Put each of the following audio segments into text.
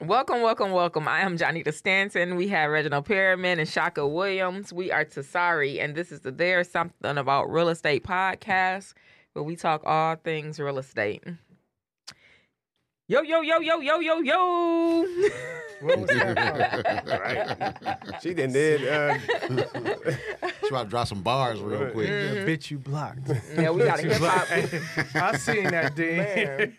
Welcome, welcome, welcome. I am Johnny Stanton. We have Reginald Perriman and Shaka Williams. We are Tasari, and this is the There's Something About Real Estate podcast where we talk all things real estate. Yo, yo, yo, yo, yo, yo, yo. What was that right. She done did. Uh, She about to drop some bars real quick. Yeah, bitch, you blocked. yeah, we got a hip hop. I seen that, Dean.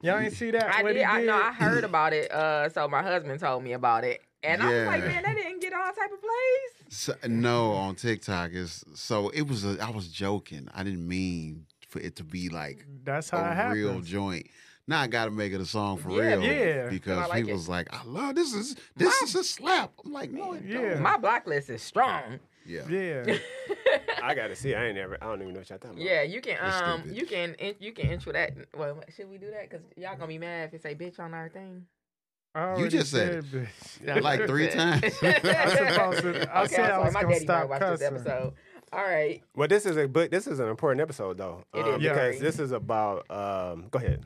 Y'all ain't see that? I what did. he I know. I heard about it. Uh, so my husband told me about it, and I was like, man, that didn't get all type of plays. So, no, on TikTok is so it was. A, I was joking. I didn't mean for it to be like That's how it a real happens. joint. Now I got to make it a song for Yeah, real. yeah. Because I like people's like, I love this. Is this is a slap? I'm like, no, it Yeah. don't. My blacklist is strong. Yeah. Yeah. I gotta see. I ain't never. I don't even know what y'all talking about. Yeah, you can It's um stupid. you can in- you can intro that. Well, should we do that? Cause y'all gonna be mad if it say bitch on our thing. I already just said bitch. Yeah. Like three times. I supposed to. I okay, said I'm was sorry. Gonna daddy might stop watch this cussing. episode. All right. Well, this is a but this is an important episode though. It um, is. Yeah. because this is about. Um, go ahead.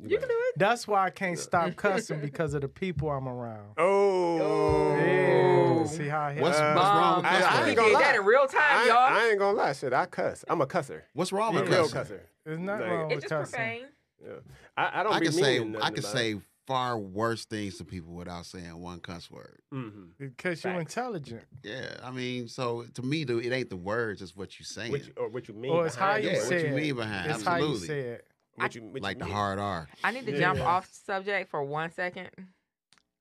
You can do it. That's why I can't stop cussing because of the people I'm around. Oh. Yeah. See how I hit What's, that? what's wrong with I- I cuss ain't We words? gonna did lie. that in real I, time, ain't- y'all. I ain't gonna lie. Shit, I cuss. I'm a cusser. What's wrong with a real cussing? cusser. There's nothing Like- wrong it's with just cussing. profane. Yeah. I, I don't I be can say meaning I can about say far worse things to people without saying one cuss word. it. Mhm. Because you're Facts. intelligent. Yeah, I mean, so to me, the, it ain't the words; it's what you're saying. What you, or what you mean? Or it's how behind you yeah, word. what say you it. mean behind, It's how you absolutely. say it. What you, what like you the mean. hard R. I need to Yeah. jump off subject for one second.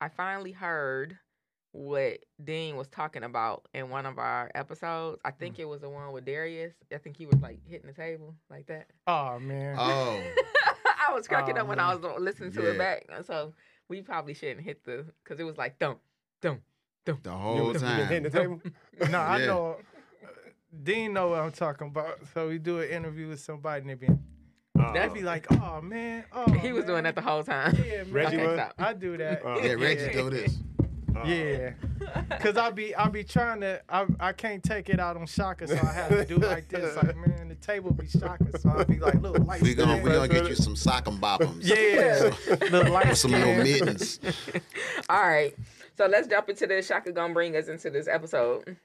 I finally heard what Dean was talking about in one of our episodes. I Mm. think it was the one with Darius. I think he was like hitting the table like that. Oh man. Oh, I was cracking Oh, up when I was listening to it back. So we probably shouldn't hit the because it was like thump, thump, thump. the You whole been hitting the time. table? no, I know. uh, Dean know what I'm talking about. So we do an interview with somebody and they be, Oh. they be like, "Oh man, oh." he was doing that the whole time. Yeah, man. Reggie Okay, stop. I do that. Oh. Yeah, Reggie do this. Yeah, cause I be I be trying to I I can't take it out on Shaka, so I have to do like this. Like man, the table be Shaka, so I be like, look, light We gonna we skin. gonna get you some sock and boppums. Yeah, look light some little mittens. All right. So let's jump into this. Shaka gonna bring us into this episode.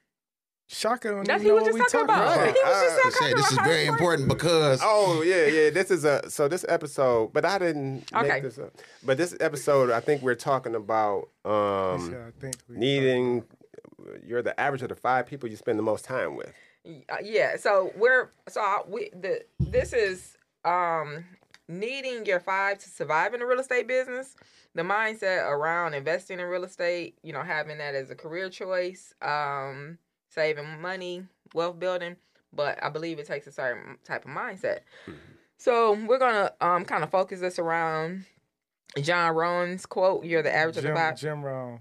Shaka don't That's even he know was what just we talking talking about. about. He was just Uh, talking Say about this is very important because Oh yeah, yeah. This is a so this episode, but I didn't Okay. make this up. But this episode, I think we're talking about um, Yeah, I think we needing. You're the average of the five people you spend the most time with. Uh, yeah so we're so I- we the this is um needing your five to survive in the real estate business. The mindset around investing in real estate you know having that as a career choice um saving money wealth building but i believe it takes a certain type of mindset. So we're gonna um kind of focus this around john rohn's quote you're the average of the Jim, five Jim Rohn.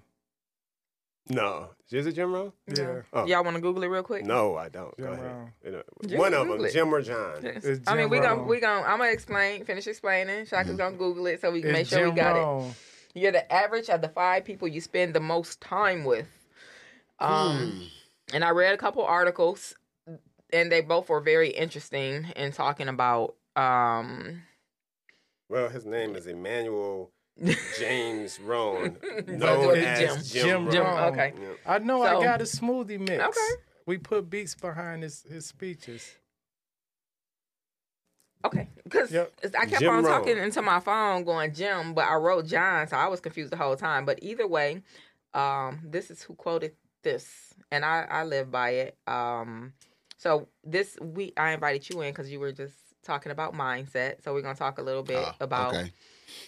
No, is it Jim Rohn? Yeah. Oh. y'all want to google it real quick No, I don't. Jim Go ahead. Rohn. You Jim one of them, it. Jim or John. Yes. It's I mean, Jim we gonna we gonna I'm gonna explain, finish explaining. Shaka's gonna Google it so we can It's make sure Jim we got it. Rohn. You're the average of the five people you spend the most time with. Um, and I read a couple articles, and they both were very interesting in talking about um. Well, his name is Emmanuel James Rohn, So known it's as Jim. Jim, Jim Rohn. Rohn. Okay. Yeah. I know So- I got a smoothie mix. Okay. We put beats behind his, his speeches. Okay, because Yep. I kept Jim on Rohn. talking into my phone going Jim, but I wrote John, so I was confused the whole time. But either way, um, this is who quoted this, and I I live by it. Um, so this week I invited you in because you were just talking about mindset. So we're gonna talk a little bit Ah, about okay.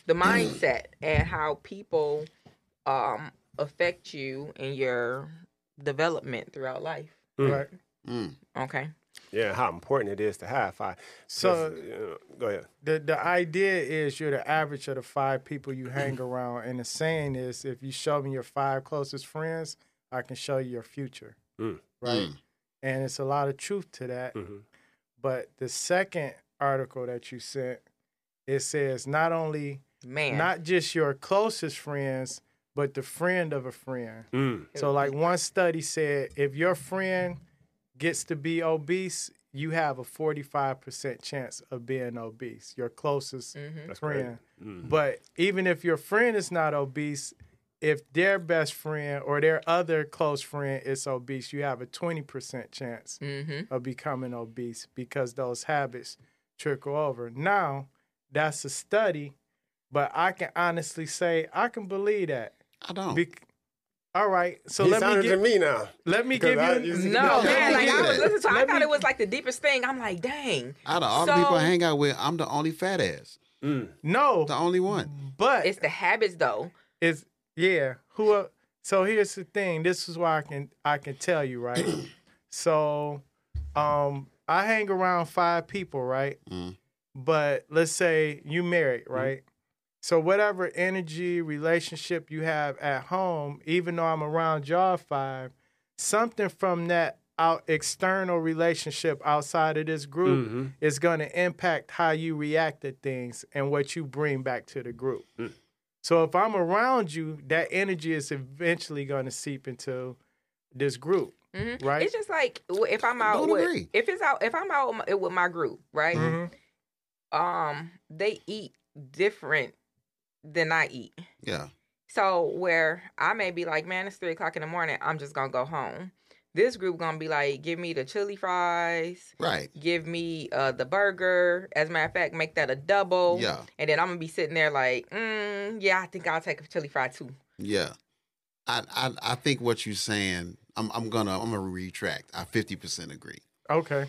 The mindset and how people um affect you in your development throughout life. Mm. Right. Mm. Okay. Yeah, how important it is to have five. So- 'Cause, you know, go ahead. The the idea is you're the average of the five people you hang around, and the saying is, if you show me your five closest friends, I can show you your future. Mm. Right. Mm. And it's a lot of truth to that. hmm But the second article that you sent, it says not only Man. not just your closest friends, but the friend of a friend. Mm. So, like one study said, if your friend gets to be obese, you have a 45% chance of being obese, your closest Mhm. That's great. friend. Mm. But even if your friend is not obese, if their best friend or their other close friend is obese, you have a 20% chance Mhm. of becoming obese because those habits trickle over. Now, that's a study, but I can honestly say I can believe that. I don't. Bec- all right, so he let me sounded give to me now. let me give I you used No, No, man, like I was listening to, I Let thought me- it was like the deepest thing. I'm like, dang, Out of all the people I hang out with, I'm the only fat ass. Mm. no, The only one. but it's the habits though. is yeah who uh, so here's the thing this is why i can i can tell you right so um i hang around five people right Mm. But let's say you married right so whatever energy relationship you have at home even though i'm around y'all five something from that out external relationship outside of this group Mhm. is going to impact how you react to things and what you bring back to the group. Mm. So if I'm around you, that energy is eventually going to seep into this group, Mhm. right? It's just like if I'm out with if it's out if I'm out with my, with my group, right? Mhm. Um, they eat different than I eat. Yeah. So where I may be like, man, it's three o'clock in the morning. I'm just gonna go home. This group gonna be like, give me the chili fries, Right. give me uh the burger. As a matter of fact, make that a double. Yeah. And then I'm gonna be sitting there like, mm, yeah, I think I'll take a chili fry too. Yeah. I I, I think what you're saying, I'm I'm gonna I'm gonna retract. I 50% agree. Okay.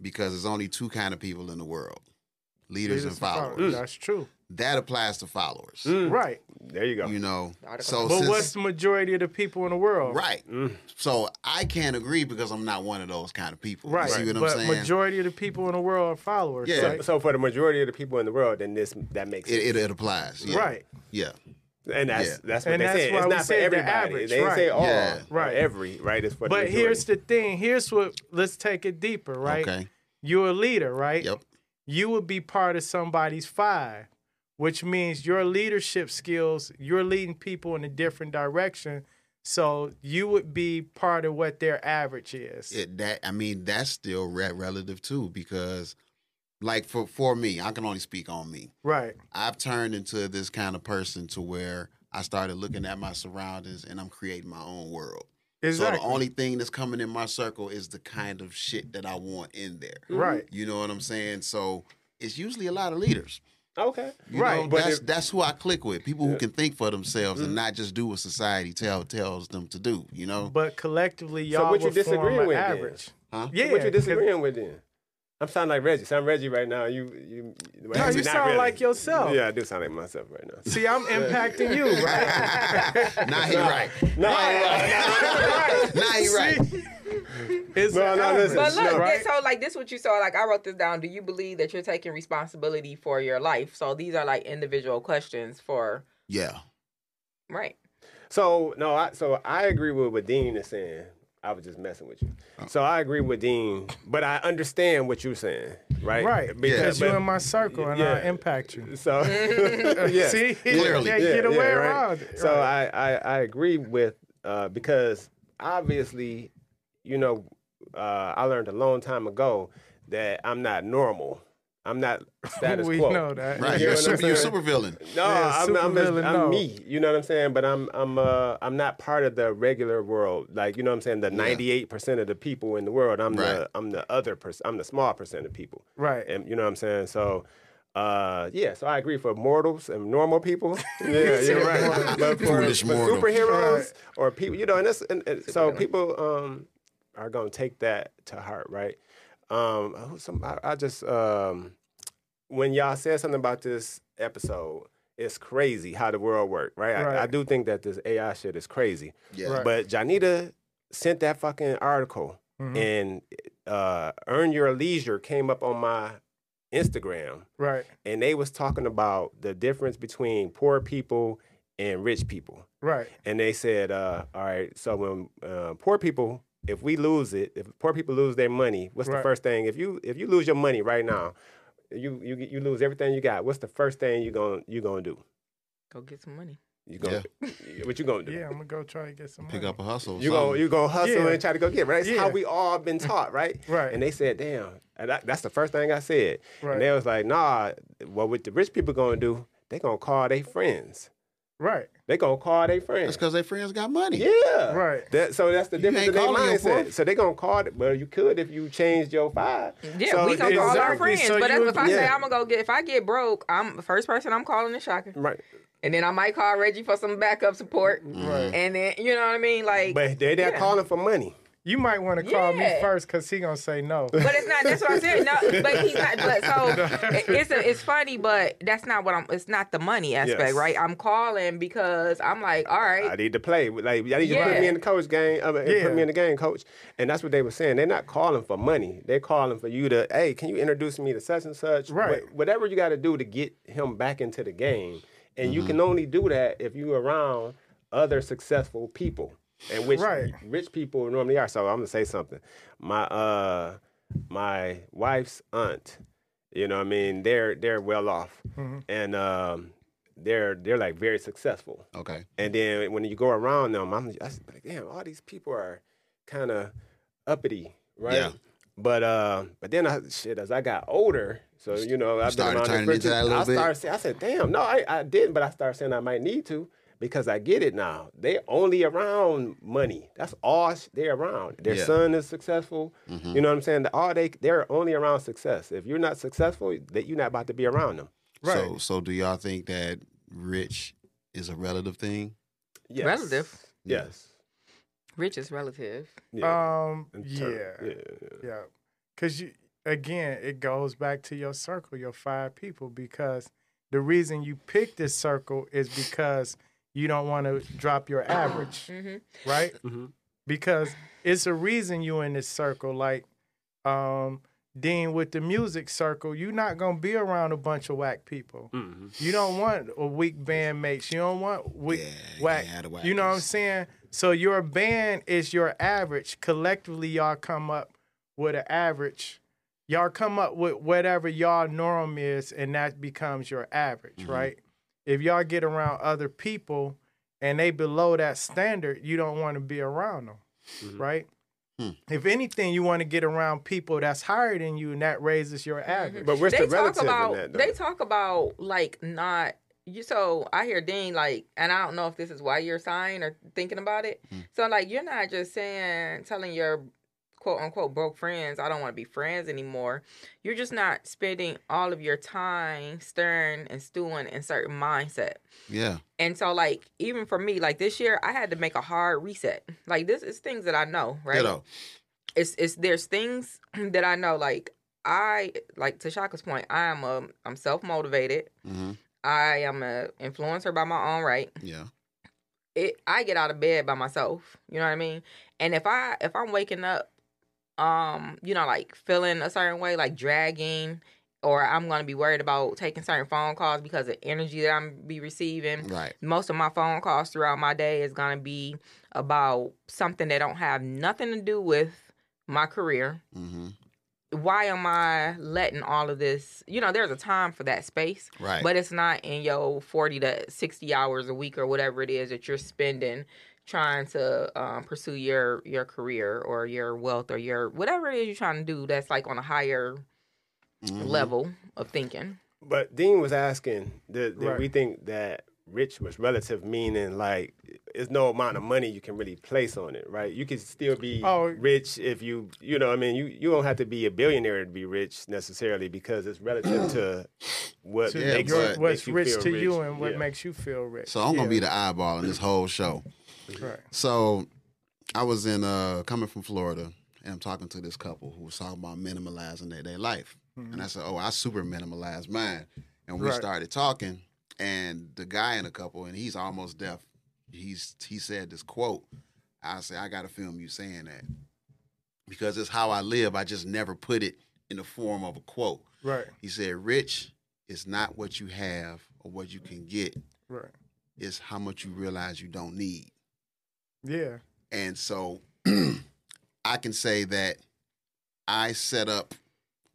Because there's only two kind of people in the world. Leaders, Leaders and and followers. That's true. That applies to followers. Mm. Right. There you go. You know. So But since, what's the majority of the people in the world? right. Mm. So I can't agree because I'm not one of those kind of people. Right. You Right. see what I'm but saying? majority of the people in the world are followers. Yeah. So, Right. so for the majority of the people in the world, then this that makes sense. it, it, it applies. Yeah. Right. Yeah. and that's Yeah. that's what And they that's said. why It's we not for said the everybody. average, they didn't right. say all, Yeah. Right. every, right? It's for the But majority. here's the thing. Here's what. Let's take it deeper. Right. Okay. You're a leader, right? Yep. You would be part of somebody's five, which means your leadership skills, you're leading people in a different direction. So you would be part of what their average is. It, that I mean, that's still re- relative too, because like for for me, I can only speak on me. right. I've turned into this kind of person to where I started looking at my surroundings and I'm creating my own world. Exactly. So the only thing that's coming in my circle is the kind of shit that I want in there. right. You know what I'm saying? So it's usually a lot of leaders. okay. You Right, know, but that's if- that's who I click with. People who can think for themselves Mm-hmm. and not just do what society tell tells them to do. You know? But collectively, y'all what you would form disagreeing an with then? average. Huh? Yeah. what you 'cause- disagreeing with then? I'm sounding like Reggie. Sound Reggie right now. You you. No, you sound really. like yourself. Yeah, I do sound like myself right now. See, I'm impacting you, right? Nah, he right. No, Nah, he right. It's No, no, listen, But look, no. right? so like this, what you saw. Like I wrote this down. Do you believe that you're taking responsibility for your life? So these are like individual questions for Yeah. right. So no, I so I agree with what Dean is saying. I was just messing with you. So I agree with Dean, but I understand what you're saying, right? Right, because but- you're in my circle and I impact you. So yes. See, Clearly. can't get away right. around it. So right. I, I I agree with uh, because obviously, you know, uh, I learned a long time ago that I'm not normal. I'm not status we quo. know that. Right. You You're a what super you're a super villain. No, Yeah, I'm, I'm, just- supervillain, I'm no. me. You know what I'm saying? But I'm I'm uh I'm not part of the regular world. Like you know what I'm saying? The 98 percent of the people in the world. I'm Right. the I'm the other percent. I'm the small percent of people. Right. And you know what I'm saying? So. Uh yeah, so I agree for mortals and normal people. Yeah, you're right. But for, for superheroes Right. or people, you know, and, that's, and, and so people um are gonna take that to heart, right? Um, some I, I just um when y'all said something about this episode, it's crazy how the world works, right? I, I do think that this AI shit is crazy. Yeah. Right. But Janita sent that fucking article, Mhm. and uh, Earn Your Leisure came up on my Instagram, Right. and they was talking about the difference between poor people and rich people, Right. and they said, uh, all right, so when uh, poor people, if we lose it, if poor people lose their money, what's the first thing? If you if you lose your money right now, You you you lose everything you got. What's the first thing you going to you gonna do? Go get some money. You gonna what you gonna do? Yeah, I'm gonna go try to get some. Pick money. up a hustle. You gonna you gonna hustle Yeah. and try to go get right. That's how we all been taught, right? Right. And they said, "Damn," and that, that's the first thing I said. Right. And they was like, "Nah, what what the rich people gonna do? They gonna call their friends. Right. They gonna call their friends. That's friends. because their friends got money. Yeah. Right. That, so that's the You difference in their mindset. So they gonna call it. Well, you could if you changed your five. Yeah, So we gonna they- call our friends. So but you- if I say. I'm gonna go get, if I get broke, I'm the first person I'm calling is Shaka, Right. and then I might call Reggie for some backup support, Right. and then you know what I mean, like. But they they're Yeah. calling for money. You might want to call me first because he gonna say no. But it's not. That's what I'm saying. No, but he's not. But so it's a, it's funny, but that's not what I'm. It's not the money aspect, Yes. right? I'm calling because I'm like, all right, I need to play. Like I need you to put me in the coach game. Uh, Yeah. Put me in the game, coach. And that's what they were saying. They're not calling for money. They're calling for you to, hey, can you introduce me to such and such? Right. Wh- whatever you got to do to get him back into the game. And you can only do that if you're around other successful people, and which Right. rich people normally are. So I'm gonna say something. My uh, my wife's aunt. You know, what I mean, they're they're well off, and um, they're they're like very successful. Okay. And then when you go around them, I'm just like, damn, all these people are kind of uppity, right? Yeah. But uh, but then I shit as I got older, so you know I've started been around turning into that a I little bit? started saying, I said, damn, no, I, I didn't, but I started saying I might need to because I get it now. They only around money. That's all they're around. Their Yeah. Mm-hmm. son is successful. You know what I'm saying? All they they're only around success. If you're not successful, that you're not about to be around them. Right. So so do y'all think that rich is a relative thing? Yes. Relative. Yes. rich is relative. Yeah. Um. In Yeah. yeah. Yeah. Cause you again, it goes back to your circle, your five people, because the reason you pick this circle is because you don't want to drop your average, hmm right? Mhm. Because it's a reason you in this circle. Like, um, Dean with the music circle, you're not gonna be around a bunch of whack people. Mhm. You don't want a weak bandmates. You don't want weak Yeah, you whack. can't You know what I'm saying? So your band is your average. Collectively, y'all come up with an average. Y'all come up with whatever y'all norm is, and that becomes your average, Mhm. right? If y'all get around other people and they below that standard, you don't want to be around them, Mhm. right? Hmm. If anything, you want to get around people that's higher than you, and that raises your average. But where's they the talk relative about in that? Though? they talk about like not you so I hear Dean like and I don't know if this is why you're signed or thinking about it. Mm. So like you're not just saying telling your quote unquote broke friends I don't want to be friends anymore. You're just not spending all of your time stirring and stewing in certain mindset. Yeah. And so like even for me like this year I had to make a hard reset. Like this is things that I know, right? Ditto. it's it's there's things that I know like I like to Shaka's point I am a I'm self motivated hmm I am a influencer by my own right Yeah. it I get out of bed by myself you know what I mean and if I if I'm waking up um you know like feeling a certain way like dragging or I'm gonna be worried about taking certain phone calls because of energy that I'm be receiving Right. most of my phone calls throughout my day is gonna be about something that don't have nothing to do with my career hmm why am I letting all of this? You know, there's a time for that space, Right. but it's not in your 40 to 60 hours a week or whatever it is that you're spending trying to um, pursue your your career or your wealth or your whatever it is you're trying to do. That's like on a higher Mhm. level of thinking. But Dean was asking, did, did Right. we think that rich was relative, meaning like there's no amount of money you can really place on it, right? You can still be Oh. rich if you, you know, I mean, you you don't have to be a billionaire to be rich necessarily because it's relative to what To Yeah, makes, your- you- what's makes you rich feel to rich. you and what Yeah. makes you feel rich. So I'm gonna be the eyeball in this whole show. Right. So I was in uh coming from Florida and I'm talking to this couple who was talking about minimalizing their, their life. And I said, Oh, I super minimalized mine. And we Right. started talking and the guy in the couple, and he's almost deaf, he's he said this quote. I said, I gotta film you saying that. Because it's how I live. I just never put it in the form of a quote. Right. He said, Rich is not what you have or what you can get. Right. It's how much you realize you don't need. Yeah. And so I can say that I set up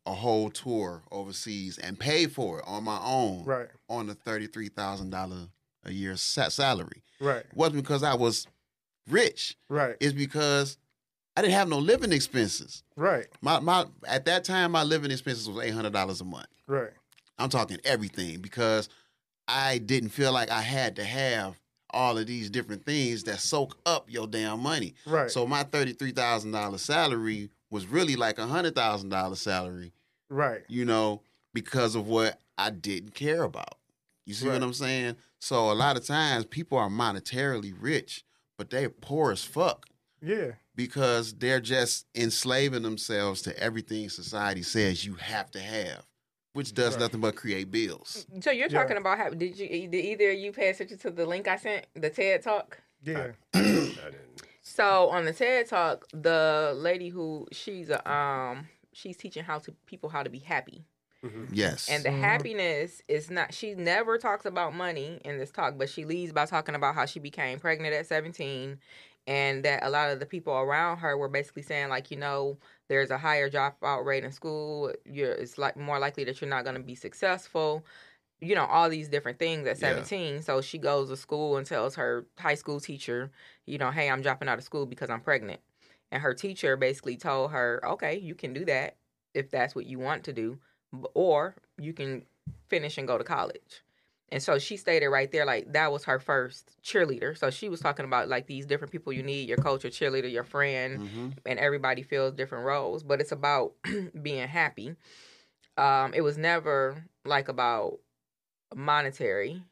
a whole tour overseas and pay for it on my own Right. on thousand dollar a year salary. Right. It wasn't because I was rich. Right. It's because I didn't have no living expenses. Right. My my at that time my living expenses was eight hundred dollars a month. Right. I'm talking everything because I didn't feel like I had to have all of these different things that soak up your damn money. Right. So my thirty-three thousand dollars salary was really like a hundred thousand dollars salary, right. you know, because of what I didn't care about. You see Right. what I'm saying? So a lot of times people are monetarily rich, but they're poor as fuck Yeah. because they're just enslaving themselves to everything society says you have to have, which does Right. nothing but create bills. So you're Yeah. talking about how did you did either of you pay attention to the link I sent, the TED Talk? Yeah. I didn't- So on the TED Talk, the lady who she's a um she's teaching how to people how to be happy. Yes. And the Mhm. happiness is not she never talks about money in this talk, but she leads by talking about how she became pregnant at 17 and that a lot of the people around her were basically saying like, you know, there's a higher dropout rate in school, you're it's like more likely that you're not going to be successful. You know, all these different things at Yeah. 17. So she goes to school and tells her high school teacher, you know, hey, I'm dropping out of school because I'm pregnant. And her teacher basically told her, okay, you can do that if that's what you want to do, or you can finish and go to college. And so she stated right there, like that was her first cheerleader. So she was talking about like these different people you need your coach, your cheerleader, your friend, Mhm. and everybody fills different roles. But it's about being happy. Um, it was never like about monetary,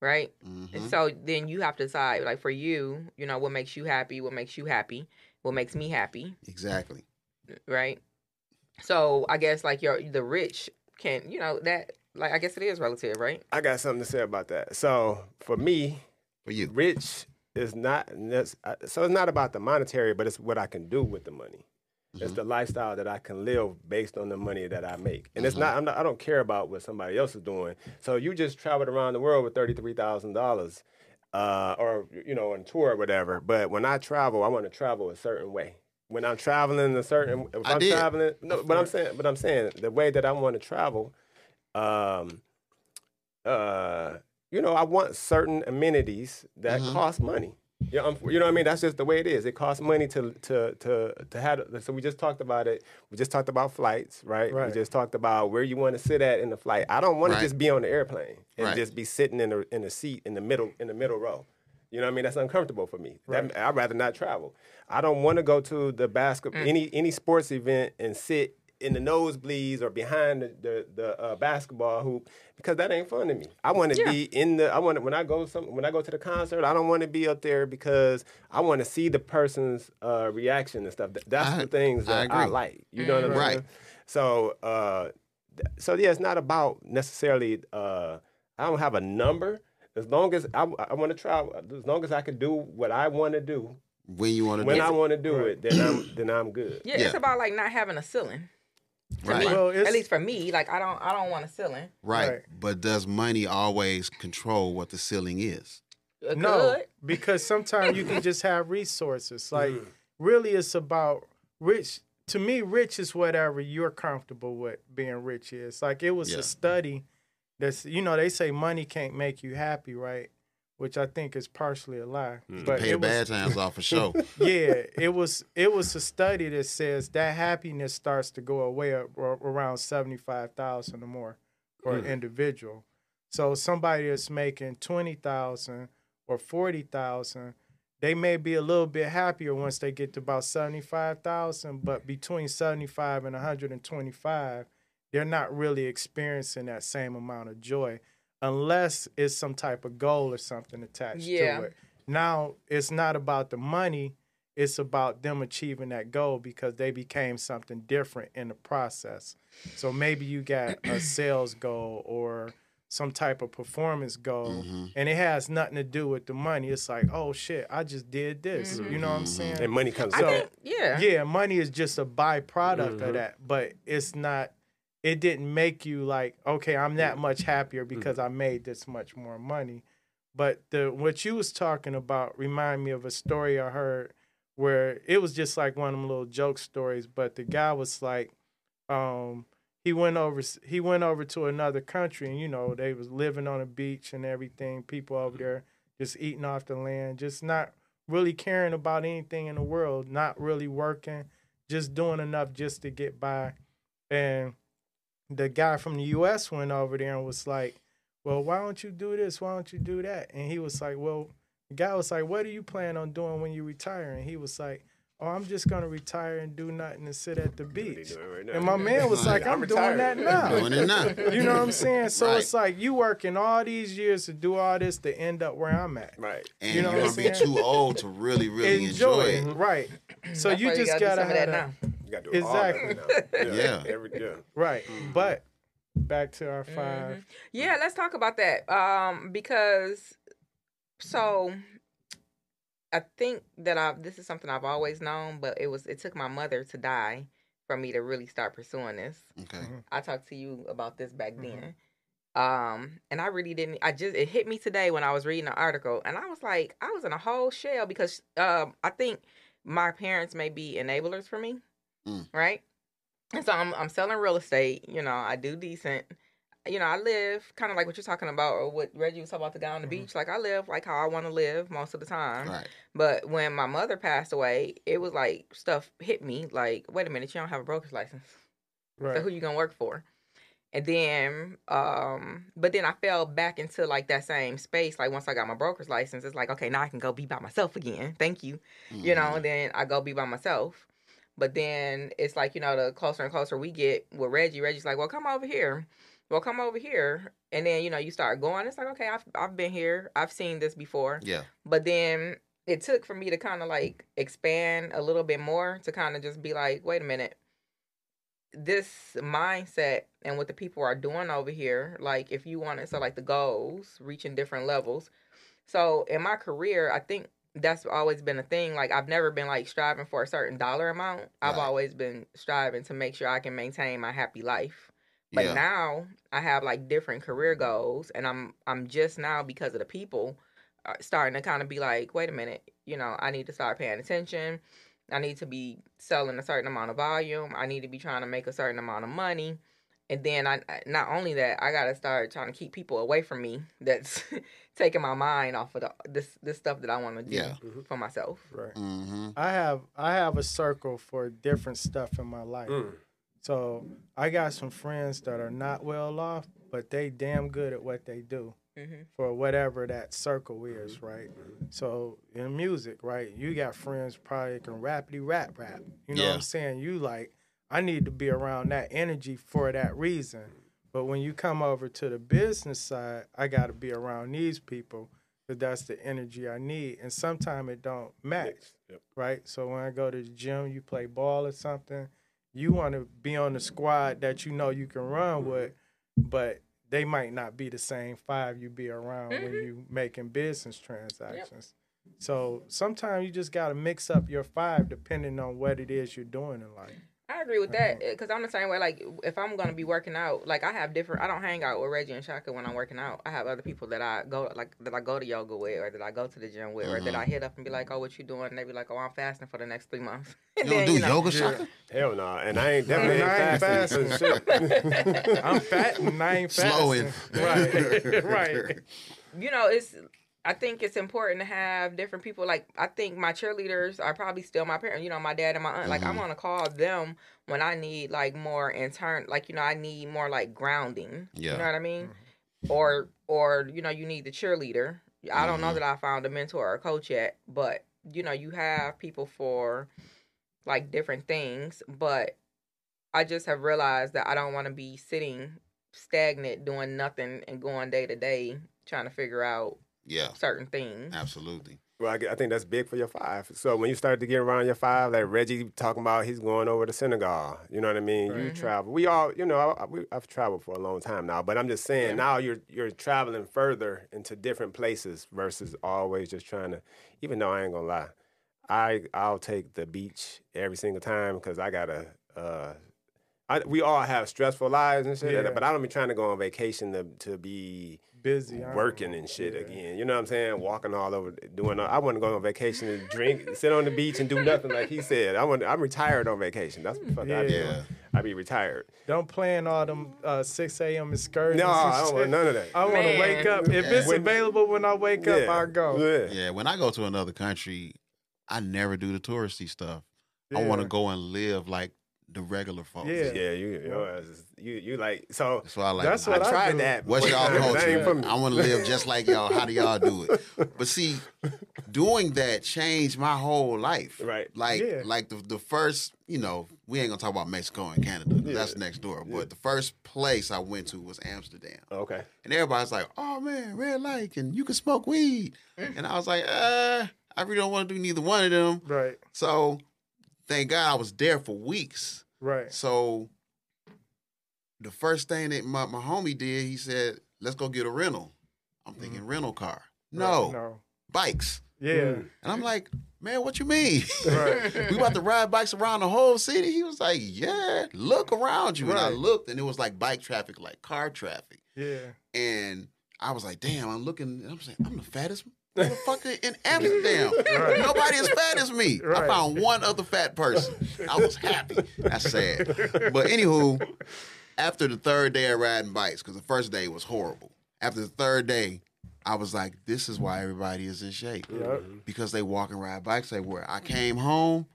right? Mhm. And so then you have to decide, like for you, you know, what makes you happy, what makes you happy, what makes me happy, Exactly. right? So I guess like your the rich can, you know, that like I guess it is relative, right? I got something to say about that. So for me, For you. rich is not uh, so it's not about the monetary, but it's what I can do with the money. It's the lifestyle that I can live based on the money that I make, and it's not, I'm not. I don't care about what somebody else is doing. So you just traveled around the world with thirty three thousand dollars, uh, or you know, on tour or whatever. But when I travel, I want to travel a certain way. When I'm traveling a certain, if I I'm did. traveling, no, but I'm saying, but I'm saying the way that I want to travel, um, uh, you know, I want certain amenities that Mhm. cost money. You know, I'm- you know what I mean? That's just the way it is. It costs money to to to to have. So we just talked about it. We just talked about flights, right? Right. We just talked about where you want to sit at in the flight. I don't want Right. to just be on the airplane and Right. just be sitting in the in the seat in the middle in the middle row. You know what I mean? That's uncomfortable for me. That- I'd rather not travel. I don't want to go to the basketball any any sports event and sit in the nosebleeds or behind the the, the uh, basketball hoop because that ain't fun to me. I want to Yeah. be in the. I want to when I go some when I go to the concert. I don't want to be up there because I want to see the person's uh, reaction and stuff. That's I- the things that I, agree. like. You know what I'm Right. saying? So uh, so yeah, it's not about necessarily. Uh, I don't have a number. As long as I, I want to try, as long as I can do what I want to do When you want to when do I it. want to do it, then I'm then I'm good. Yeah, Yeah. it's about like not having a ceiling. To Right. me. Well, At least for me, like I don't I don't want a ceiling. Right. Right. But does money always control what the ceiling is? No, Good. because sometimes you can just have resources. Like Mm. really, it's about rich. To me, rich is whatever you're comfortable with being rich is. Like it was Yeah. a study that's you know they say money can't make you happy, right? Which I think is partially a lie. Mm. But Pay it was, bad times off for sure. yeah, it was it was a study that says that happiness starts to go away around seventy five thousand or more for an Mm. individual. So somebody that's making twenty thousand or forty thousand, they may be a little bit happier once they get to about seventy five thousand. But between seventy five and one hundred and twenty five, they're not really experiencing that same amount of joy, unless it's some type of goal or something attached Yeah. to it. Now it's not about the money; it's about them achieving that goal because they became something different in the process. So maybe you got a sales goal or some type of performance goal, Mhm. and it has nothing to do with the money. It's like, oh shit, I just did this. You know what I'm Mhm. saying? And money comes. So- up. think yeah. yeah, money is just a byproduct Mhm. of that, but it's not. It didn't make you like, okay, I'm that much happier because I made this much more money. But the what you was talking about remind me of a story I heard where it was just like one of them little joke stories. But the guy was like, um, he went over he went over to another country and you know they was living on a beach and everything people over there just eating off the land just not really caring about anything in the world not really working just doing enough just to get by and the guy from the US went over there and was like well why don't you do this why don't you do that and he was like well the guy was like what do you plan on doing when you retire and he was like oh, I'm just gonna retire and do nothing and sit at the beach. right. And my man was like, I'm, I'm doing that now. Doing it now. You know what I'm saying? So Right. it's like you working all these years to do all this to end up where I'm at. Right. And You know you are what gonna I'm be too old to really, really enjoy, it. Right. So That's you why just gotta gotta have that that. now. You got to do all that Exactly. now. Yeah. Every, yeah. Right. But back to our 5 Mhm. Yeah, let's talk about that. Um, because so I think that I've this is something I've always known, but it was it took my mother to die for me to really start pursuing this. Okay. I talked to you about this back Mhm. then. Um, and I really didn't I just it hit me today when I was reading the article and I was like, I was in a whole shell because um I think my parents may be enablers for me. Mm. Right? And so I'm I'm selling real estate, you know, I do decent. You know, I live kind of like what you're talking about or what Reggie was talking about the guy on the Mhm. beach. Like I live like how I want to live most of the time. Right. But when my mother passed away, it was like stuff hit me like, wait a minute, you don't have a broker's license. Right. So who you gonna work for? And then, um, but then I fell back into like that same space. Like once I got my broker's license, it's like, okay, now I can go be by myself again. Thank you. You know, Mhm. and then I go be by myself. But then it's like, you know, the closer and closer we get with Reggie, Reggie's like, well, come over here. Well, come over here. And then, you know, you start going. It's like, okay, I've, I've been here. I've seen this before. Yeah. But then it took for me to kind of like expand a little bit more to kind of just be like, wait a minute. This mindset and what the people are doing over here, like if you want it, so like the goals, reaching different levels. So in my career, I think that's always been a thing. Like I've never been like striving for a certain dollar amount. I've always been striving to make sure I can maintain my happy life. But Yeah. now I have like different career goals, and I'm I'm just now because of the people uh, starting to kind of be like, wait a minute, you know, I need to start paying attention. I need to be selling a certain amount of volume. I need to be trying to make a certain amount of money. And then I I- not only that, I gotta start trying to keep people away from me that's taking my mind off of the, this this stuff that I want to do Yeah. for myself. Right. Mm-hmm. I have I have a circle for different stuff in my life. Mm. So I got some friends that are not well off, but they damn good at what they do hmm for whatever that circle is, right? So in music, right, you got friends probably can rapidly rap rap. You know what I'm saying? You like, I need to be around that energy for that reason. But when you come over to the business side, I got to be around these people because that's the energy I need. And sometimes it don't match. Yep. right? So when I go to the gym, you play ball or something, you want to be on the squad that you know you can run with, but they might not be the same five you be around when Mhm. you making business transactions. So sometimes you just got to mix up your five depending on what it is you're doing in life. I agree with that mm-hmm. eh, because I'm the same way. Like if I'm gonna be working out, like I have different. I don't hang out with Reggie and Shaka when I'm working out. I have other people that I go like that I go to yoga with, or that I go to the gym with, or that Mhm. I hit up and be like, "Oh, what you doing?" And they be like, "Oh, I'm fasting for the next three months." And You don't then, do know, yoga, Yeah. Shaka? Hell no. And I ain't mm-hmm. definitely I ain't ain't fasting. Shit. I'm fat and I ain't fasting. Slowing. fasting. Right, right. you know, it's. I think it's important to have different people. Like I think my cheerleaders are probably still my parents. You know, my dad and my aunt. Like I'm Mhm. gonna call them when I need like more intern. Like you know, I need more like grounding. Yeah. You know what I mean? Or or you know, you need the cheerleader. I don't know Mhm. that I found a mentor or a coach yet, but you know, you have people for like different things. But I just have realized that I don't want to be sitting stagnant doing nothing and going day to day trying to figure out Yeah, certain things. absolutely. Well, I think that's big for your five. So when you start to get around your five, like Reggie talking about, he's going over to Senegal. You know what I mean? You Right. Travel. We all, you know, I, we, I've traveled for a long time now, but I'm just saying Yeah. now you're you're traveling further into different places versus always just trying to. Even though I ain't gonna lie, I I'll take the beach every single time because I gotta. uh, I, we all have stressful lives and shit, Yeah. but I don't be trying to go on vacation to to be Busy. I working and shit yeah. again. You know what I'm saying? Walking all over, doing. All, I want to go on vacation and drink, sit on the beach and do nothing like he said. I want. I'm retired on vacation. That's what the fuck I be Yeah. doing. I be retired. Don't plan all them uh, 6 a.m. excursions. No, I don't want none of that. I want to wake up. If it's When- available when I wake up, I'll go. Yeah. Yeah, when I go to another country, I never do the touristy stuff. I want to go and live like the regular folks. Yeah. Yeah, you, your is- you, you like so. That's why I like. That's I what I tried do. that. What's y'all time, but that ain't culture? me. I want to live just like y'all. How do y'all do it? But see, doing that changed my whole life. Right. Like, Yeah. like the the first, you know, we ain't gonna talk about Mexico and Canada. 'cause That's next door. But the first place I went to was Amsterdam, Okay. and everybody's like, "Oh man, red light, and you can smoke weed," and I was like, "Uh, I really don't want to do neither one of them." Right, So, thank God I was there for weeks. right. So the first thing that my, my homie did, he said, let's go get a rental. I'm thinking rental car. No, Right, no. bikes. Yeah. Mm. And I'm like, man, what you mean? Right. we about to ride bikes around the whole city? He was like, yeah, look around you. And I looked and it was like bike traffic, like car traffic. Yeah. And I was like, damn, I'm looking, and I'm saying, I'm the fattest motherfucker in Amsterdam. Right. Nobody as fat as me. I found one other fat person. I was happy. That's sad. But anywho, after the third day of riding bikes, because the first day was horrible. After the third day, I was like, this is why everybody is in shape. Yep. Because they walk and ride bikes everywhere. I came home.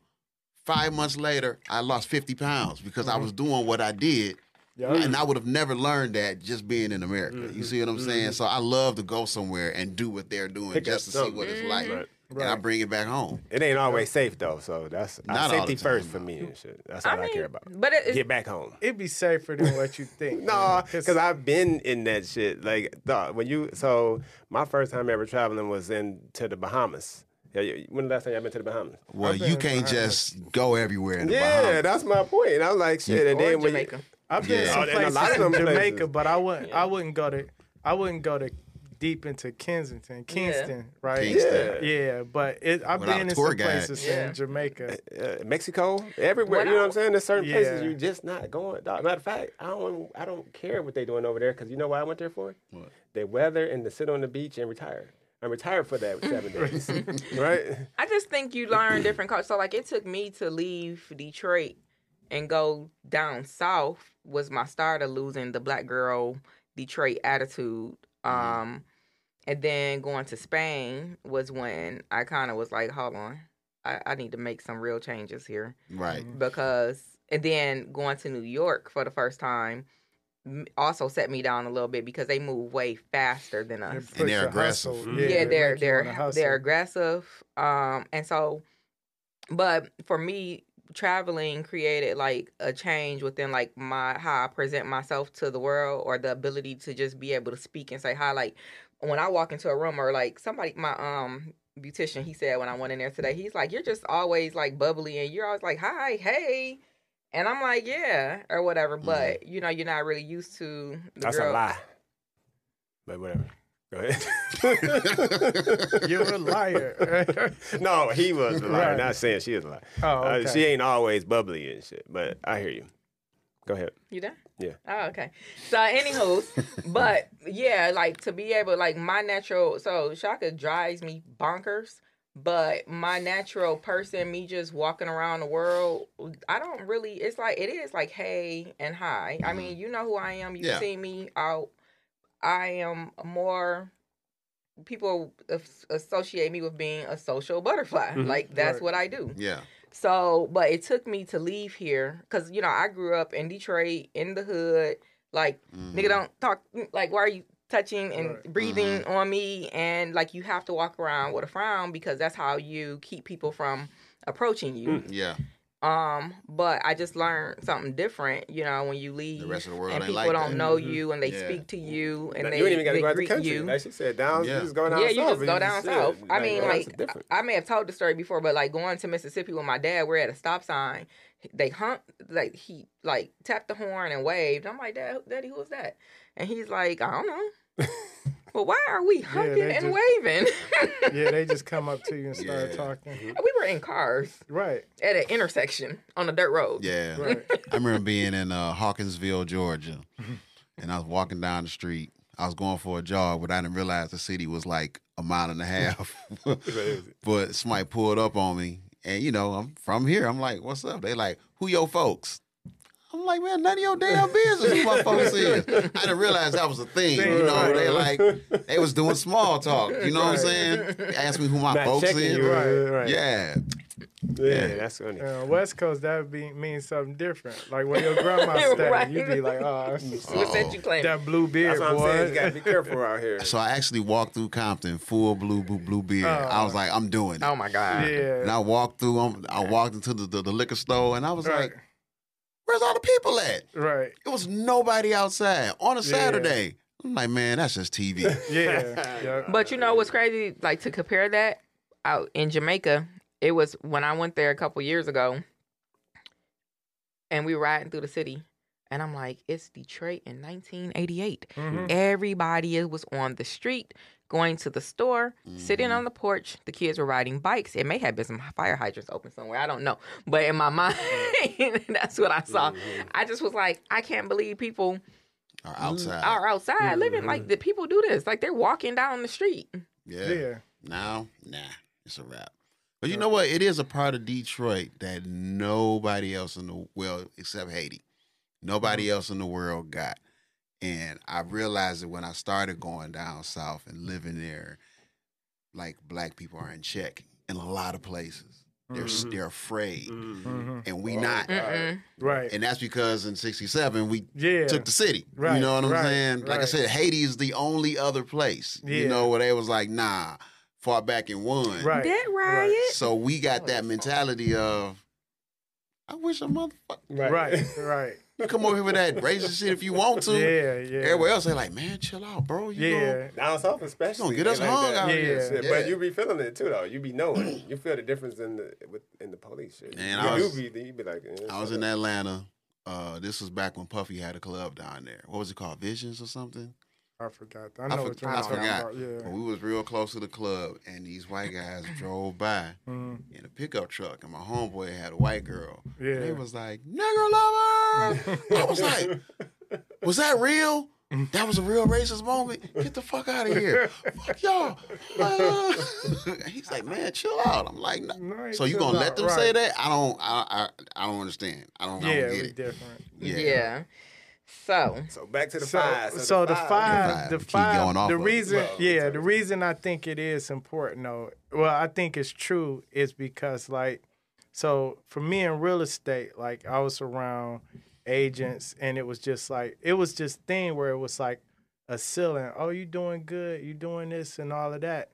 Five months later, I lost 50 pounds because I mm-hmm. was doing what I did. Yep. And I would have never learned that just being in America. You mm-hmm. see what I'm mm-hmm. saying? So I love to go somewhere and do what they're doing Pick just up to see what it's mm-hmm. like. Right. And I bring it back home. It ain't always safe though, so that's uh, Not all safety time, first for me and shit. That's all I, care about. But it, Get back home. It'd be safer than what you think. No, because I've been in that shit. Like, dog, when you so my first time ever traveling was in to the Bahamas. Yeah, when the last time you been to the Bahamas? Well, you can't Bahamas. just go everywhere in the Yeah, Bahamas. that's my point. And I'm like, shit. And or then when you, Jamaica. I've been Yeah. some Oh, a places lot of in them Jamaica, places. but I wouldn't. I wouldn't go to. I wouldn't go to deep into Kensington, Kingston, right? Kingston. Yeah, but it, I've Without been a in some guide. places Yeah. in Jamaica. uh, Mexico, everywhere. When you know what I- I'm saying? There's certain places Yeah. you just not going. Dog. Matter of fact, I don't. I don't care what they're doing over there because you know what I went there for? What? The weather and to sit on the beach and retire. I'm retired for that seven days, right? I just think you learn different cultures. So like it took me to leave Detroit and go down south was my start of losing the black girl Detroit attitude. Um and then going to Spain was when I kind of was like, hold on. I, I need to make some real changes here Right. because and then going to New York for the first time also set me down a little bit because they move way faster than us And push they're aggressive. hustle. Yeah, they they're make you they're they're aggressive um and so but for me traveling created like a change within like my how i present myself to the world or the ability to just be able to speak and say hi like when i walk into a room or like somebody my um beautician he said when i went in there today he's like you're just always like bubbly and you're always like hi hey and i'm like yeah or whatever but you know you're not really used to the Mm-hmm. That's girl. a lie. But whatever. Go ahead. You're a liar. no, he was a liar. Right. Not saying she is a liar. oh, Uh, she ain't always bubbly and shit. But I hear you. Go ahead. You done? Yeah. Oh, okay. So, anywho, but yeah, like to be able, like my natural, so Shaka drives me bonkers. But my natural person, me just walking around the world, I don't really. It's like it is like hey and hi. I mean, you know who I am. You Yeah. see me out. I am more. People associate me with being a social butterfly. Mhm. Like that's Right. what I do. Yeah. So, but it took me to leave here because you know I grew up in Detroit in the hood. Like Mhm. nigga, don't talk. Like why are you touching and Right. breathing on me? And like you have to walk around with a frown because that's how you keep people from approaching you. Yeah. Um, but I just learned something different. You know, when you leave The rest of the world and people like don't that. know Mhm. you and they Yeah. speak to you and Now, they you ain't even got to they go out the greet country. you. Like she said, down. Yeah. You just go down south. Yeah, you just go down south. I mean, that's like. I may have told the story before, but like going to Mississippi with my dad, we're at a stop sign. They hunt, like he like tapped the horn and waved. I'm like, Dad, Daddy, who was that? And he's like, I don't know. Well, why are we hugging they and just- waving? Yeah, they just come up to you and start Yeah. talking. we were in cars Right, at an intersection on a dirt road. Yeah. right. I remember being in uh, Hawkinsville, Georgia, and I was walking down the street. I was going for a jog, but I didn't realize the city was like a mile and a half. but somebody pulled up on me, and you know, I'm from here. I'm like, "What's up?" They like, "Who your folks?" I'm like, "Man, none of your damn business who my folks is." I didn't realize that was a thing. You know, Right. they like they was doing small talk. You know what I'm saying? Ask me who my Not folks is. you, Right. right? Yeah, yeah, that's funny. Uh, West Coast that be means something different. Like when your grandma stay, Right. you be like, oh, What's that you claim? that blue beard That's what I'm boy. saying. You gotta be careful out here. So I actually walked through Compton, full blue, blue, blue beard. I was like, I'm doing it. Oh my God. Yeah. And I walked through. um, I walked into the, the, the liquor store, and I was right, like, "Where's all the people at?" right, It was nobody outside on a Saturday. I'm like, man, that's just TV. yeah, yeah. But you know what's crazy? Like to compare that out in Jamaica, it was when I went there a couple years ago, and we were riding through the city, and I'm like, it's Detroit in 1988. Mhm. Everybody was on the street, going to the store, sitting Mhm. on the porch. The kids were riding bikes. It may have been some fire hydrants open somewhere. I don't know. But in my mind, that's what I saw. Mhm. I just was like, I can't believe people are outside. are outside living Mhm. like the people do this. Like they're walking down the street. yeah. yeah. Now, nah, it's a wrap. But you know what? It is a part of Detroit that nobody else in the well, except Haiti, nobody else in the world got. And I realized it when I started going down south and living there. Like black people are in check in a lot of places. They're Mhm. they're afraid, Mhm. Mhm. and we Oh, not. God. Mm-mm. Right. And that's because in '67 we Yeah. took the city. Right, You know what I'm right, saying? Like I said, Haiti is the only other place. Yeah. You know where they was like, nah, fought back and won. Right. That riot. So we got Oh, that mentality of, I wish a motherfucker Right. Right. You come over here with that racist shit if you want to. Yeah. Yeah. Everywhere else they like, man, chill out, bro. You Yeah. know, Down south, especially. Gonna get us they hung that. out here. Shit, Yeah. But you be feeling it too, though. You be knowing. you feel the difference in the with in the police shit. And you I was- do be, you be like. eh, I was in. Atlanta. Uh, this was back when Puffy had a club down there. What was it called? Visions or something? I forgot. I I know for- what you're I talking forgot. about. Yeah. But we was real close to the club, and these white guys drove by Mhm. in a pickup truck, and my homeboy had a white girl. Yeah. And they was like, nigger lover. I was like, was that real? That was a real racist moment. Get the fuck out of here. Fuck y'all. Uh, he's like, man, chill out. I'm like, no. No, So you gonna let them right. say that? I don't. I I, I don't understand. I don't. I Yeah, don't get it. different. Yeah. Yeah. So So back to the So, five. so, the five, Five. the Keep five, going off the of it. reason, Well, yeah, the reason I think it is important though, well, I think it's true is because like, so for me in real estate, like I was around agents and it was just like, it was just thing where it was like a ceiling. Oh, you doing good, you doing this and all of that.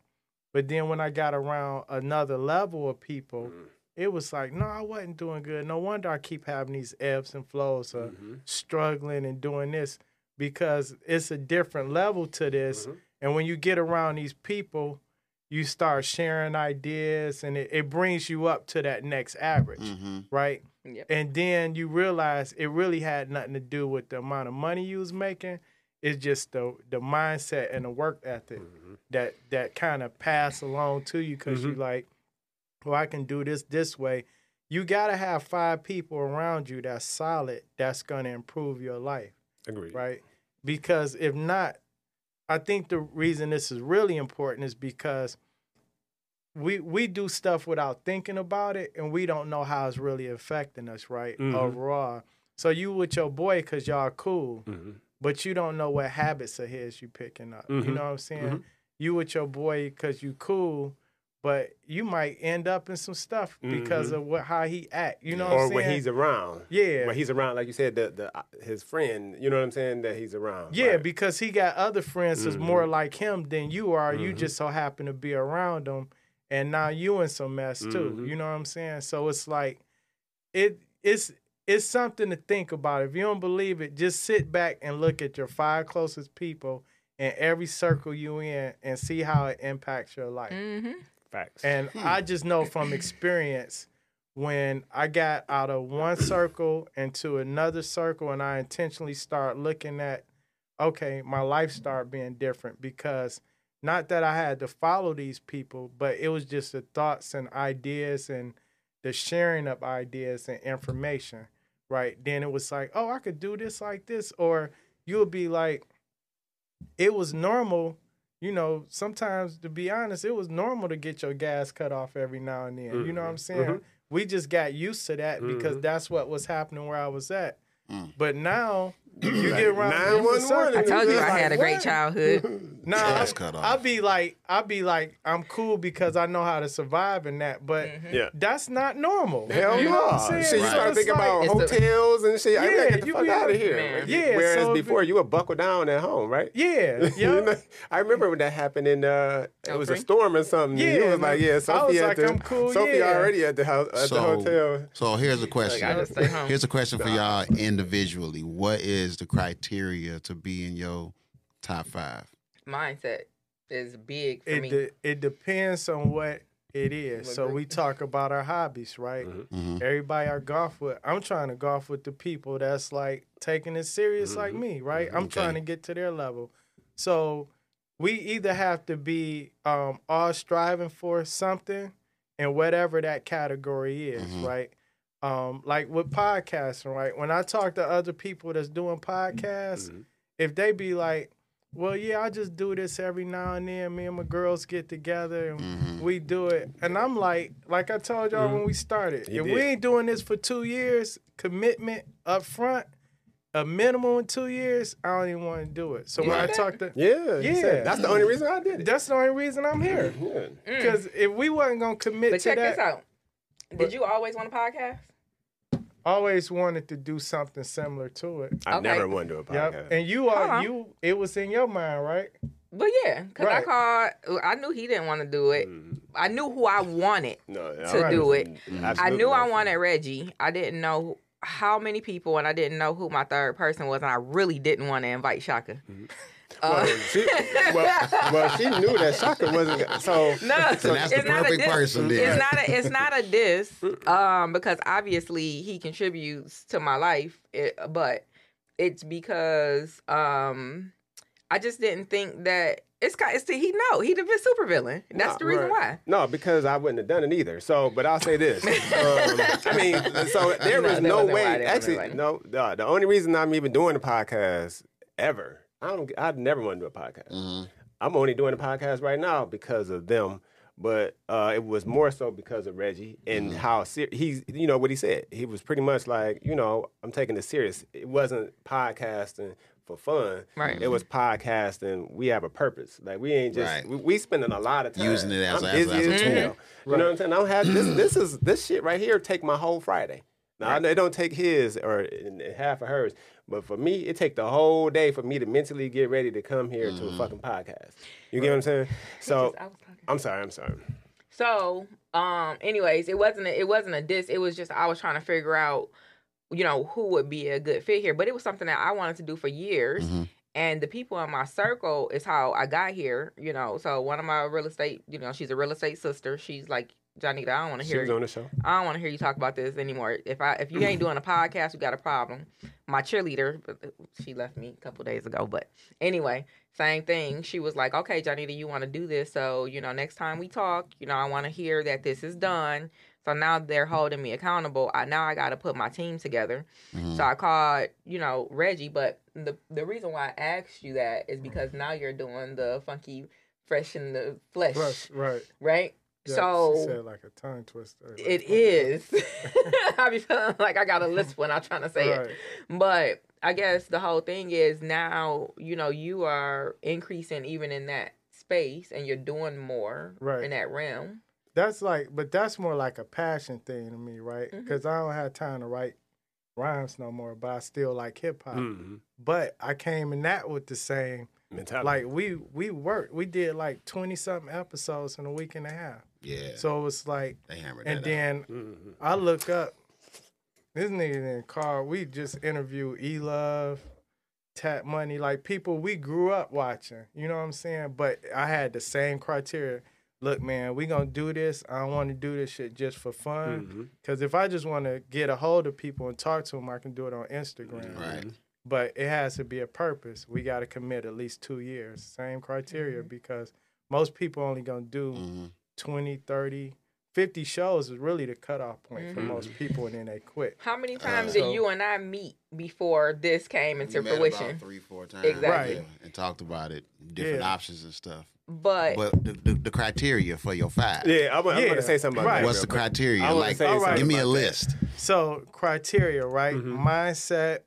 But then when I got around another level of people, mm. It was like, no, I wasn't doing good. No wonder I keep having these ebbs and flows of Mm-hmm. struggling and doing this because it's a different level to this. Mhm. And when you get around these people, you start sharing ideas and it, it brings you up to that next average, Mm-hmm. right? Yep. And then you realize it really had nothing to do with the amount of money you was making. It's just the the mindset and the work ethic Mm-hmm. that that kind of pass along to you because you like, well, I can do this this way. You gotta have five people around you that's solid. That's gonna improve your life, Agreed. right? Because if not, I think the reason this is really important is because we we do stuff without thinking about it, and we don't know how it's really affecting us, right? Mhm. Overall. So you with your boy because y'all cool, Mm-hmm. but you don't know what habits of his you picking up. You Mhm. know what I'm saying? Mhm. You with your boy because you cool, but you might end up in some stuff because Mhm. of what how he act. You know what Or I'm saying? when he's around. yeah, When he's around, like you said, the the uh, his friend. You know what I'm saying? That he's around. yeah, Right. because he got other friends that's Mhm. more like him than you are. You Mhm. just so happen to be around them, and now you in some mess too. Mhm. You know what I'm saying? So it's like it it's it's something to think about. If you don't believe it, just sit back and look at your five closest people in every circle you in and see how it impacts your life. Mm-hmm. Facts. And hmm. I just know from experience when I got out of one circle into another circle and I intentionally start looking at, okay, my life started being different because not that I had to follow these people, but it was just the thoughts and ideas and the sharing of ideas and information, right? Then it was like, oh, I could do this like this, or you would be like, it was normal, you know. Sometimes, to be honest, it was normal to get your gas cut off every now and then. You know what I'm saying? Mhm. We just got used to that because Mhm. that's what was happening where I was at. Mm. But now you Like get around different 911 I told you I had a great childhood. No, Gas I, cut off. I'll be like, I'll be like, I'm cool because I know how to survive in that, but Mhm. Yeah. that's not normal. Hell you no. know what I'm saying? Shit, you Right. start thinking about It's the- hotels and shit. I gotta get the you fuck out of like, here. man. Yeah, Whereas so before, it- you would buckle down at home, right? Yeah, You yeah. know, I remember when that happened in uh, it was a storm or something. and you was like, man. yeah, I Sophie was at like, the, I'm cool, Sophie yeah. already at the house at the hotel. So here's a Like, question. I just stay home. Here's a question for y'all individually. What is the criteria to be in your top five? Mindset is big for It me. de- it depends on what it is. What So group? we talk about our hobbies, right? Mhm. hmm Everybody I golf with, I'm trying to golf with the people that's like taking it serious like Mhm. me, right? Mhm. I'm Okay. trying to get to their level. So we either have to be um, all striving for something and whatever that category is, Mhm. right? Um, like with podcasting, right? When I talk to other people that's doing podcasts, Mhm. if they be like, well, yeah, I just do this every now and then. Me and my girls get together and hmm we do it. And I'm like, like I told y'all Mhm. when we started, You if did. we ain't doing this for two years, commitment up front, a minimum of two years, I don't even want to do it. So when I Right. talk to, Yeah, he said Yeah. that's the only reason I did it. that's the only reason I'm here. Yeah. Mm. Because if we wasn't gonna commit But to check that, this out. But- Did you always want a podcast? Always wanted to do something similar to it. I Okay. never wanted to do a podcast. Yep. And you Hold are on. you. It was in your mind, right? But yeah, because I called. I knew he didn't want to do it. Mhm. I knew who I wanted. No, To I- do it. Mhm. I knew I wanted Reggie. I didn't know how many people, and I didn't know who my third person was, and I really didn't want to invite Shaka. Well, Uh, she, well, well, she knew that Shaka wasn't. So no, So that's the it's not a perfect diss. person then. It's not a it's not a diss, um, because obviously he contributes to my life, it, but it's because um, I just didn't think that it's kind. It's the, he know he the super villain. That's Nah, the reason right. why. No, because I wouldn't have done it either. So, but I'll say this. Um, I mean, so there No, was no wasn't why I way. Actually, no. The, the only reason I'm even doing the podcast ever, I don't. I'd never want to do a podcast. hmm I'm only doing a podcast right now because of them. But uh, it was more so because of Reggie and Mhm. how ser- he's, you know, what he said. He was pretty much like, you know, I'm taking this serious. It wasn't podcasting for fun. Right. It was podcasting. We have a purpose. Like we ain't just Right. we, we spending a lot of time Using it as I'm a- as busy as a as tool. hell. You know what I'm saying? I don't have this. This is this shit right here. Take my whole Friday. Now I know it don't take his or in- in half of hers, but for me, it take the whole day for me to mentally get ready to come here to a fucking podcast. You get what I'm saying? So just, I'm sorry. I'm sorry. So, um, anyways, it wasn't a, it wasn't a diss. It was just I was trying to figure out, you know, who would be a good fit here. But it was something that I wanted to do for years. Mhm. And the people in my circle is how I got here, you know. So one of my real estate, you know, she's a real estate sister. She's like, Janita, I don't want to She hear was you. on the show. I don't want to hear you talk about this anymore. If I if you ain't doing a podcast, you got a problem. My cheerleader, but she left me a couple days ago. But anyway, same thing. She was like, "Okay, Johnny, you want to do this? So you know, next time we talk, you know, I want to hear that this is done." So now they're holding me accountable. I now I got to put my team together. Mhm. So I called, you know, Reggie. But the the reason why I asked you that is because now you're doing the funky fresh in the flesh, Right, right. right? Yeah, so she said like a tongue twister. like, it okay. is. I be feeling like I got a list when I'm trying to say it. But I guess the whole thing is now, you know, you are increasing even in that space and you're doing more Right. in that realm. That's like, but that's more like a passion thing to me, right? Because I don't have time to write rhymes no more, but I still like hip hop. Mhm. But I came in that with the same, Mentality. like we we worked, we did like twenty something episodes in a week and a half. Yeah. So it was like, they hammered and that out. then Mhm. I look up this nigga in car. We just interviewed E Love, Tap Money, like people we grew up watching. You know what I'm saying? But I had the same criteria. Look, man, we gonna do this. I don't want to do this shit just for fun. Mhm. Cause if I just want to get a hold of people and talk to them, I can do it on Instagram. Right. but it has to be a purpose. We got to commit at least two years. Same criteria because most people only gonna do Mhm. 20, 30, 50 shows is really the cutoff point for Mhm. most people, and then they quit. How many times Uh, did so- you and I meet before this came into We met fruition? about three, four times. Exactly. yeah, and talked about it, different Yeah. options and stuff. But, But the, the, the criteria for your five. Yeah, I'm, I'm Yeah, going to say something about right. that. What's the criteria? I Like, say All right. give me a about that. list. So criteria, right? Mhm. Mindset.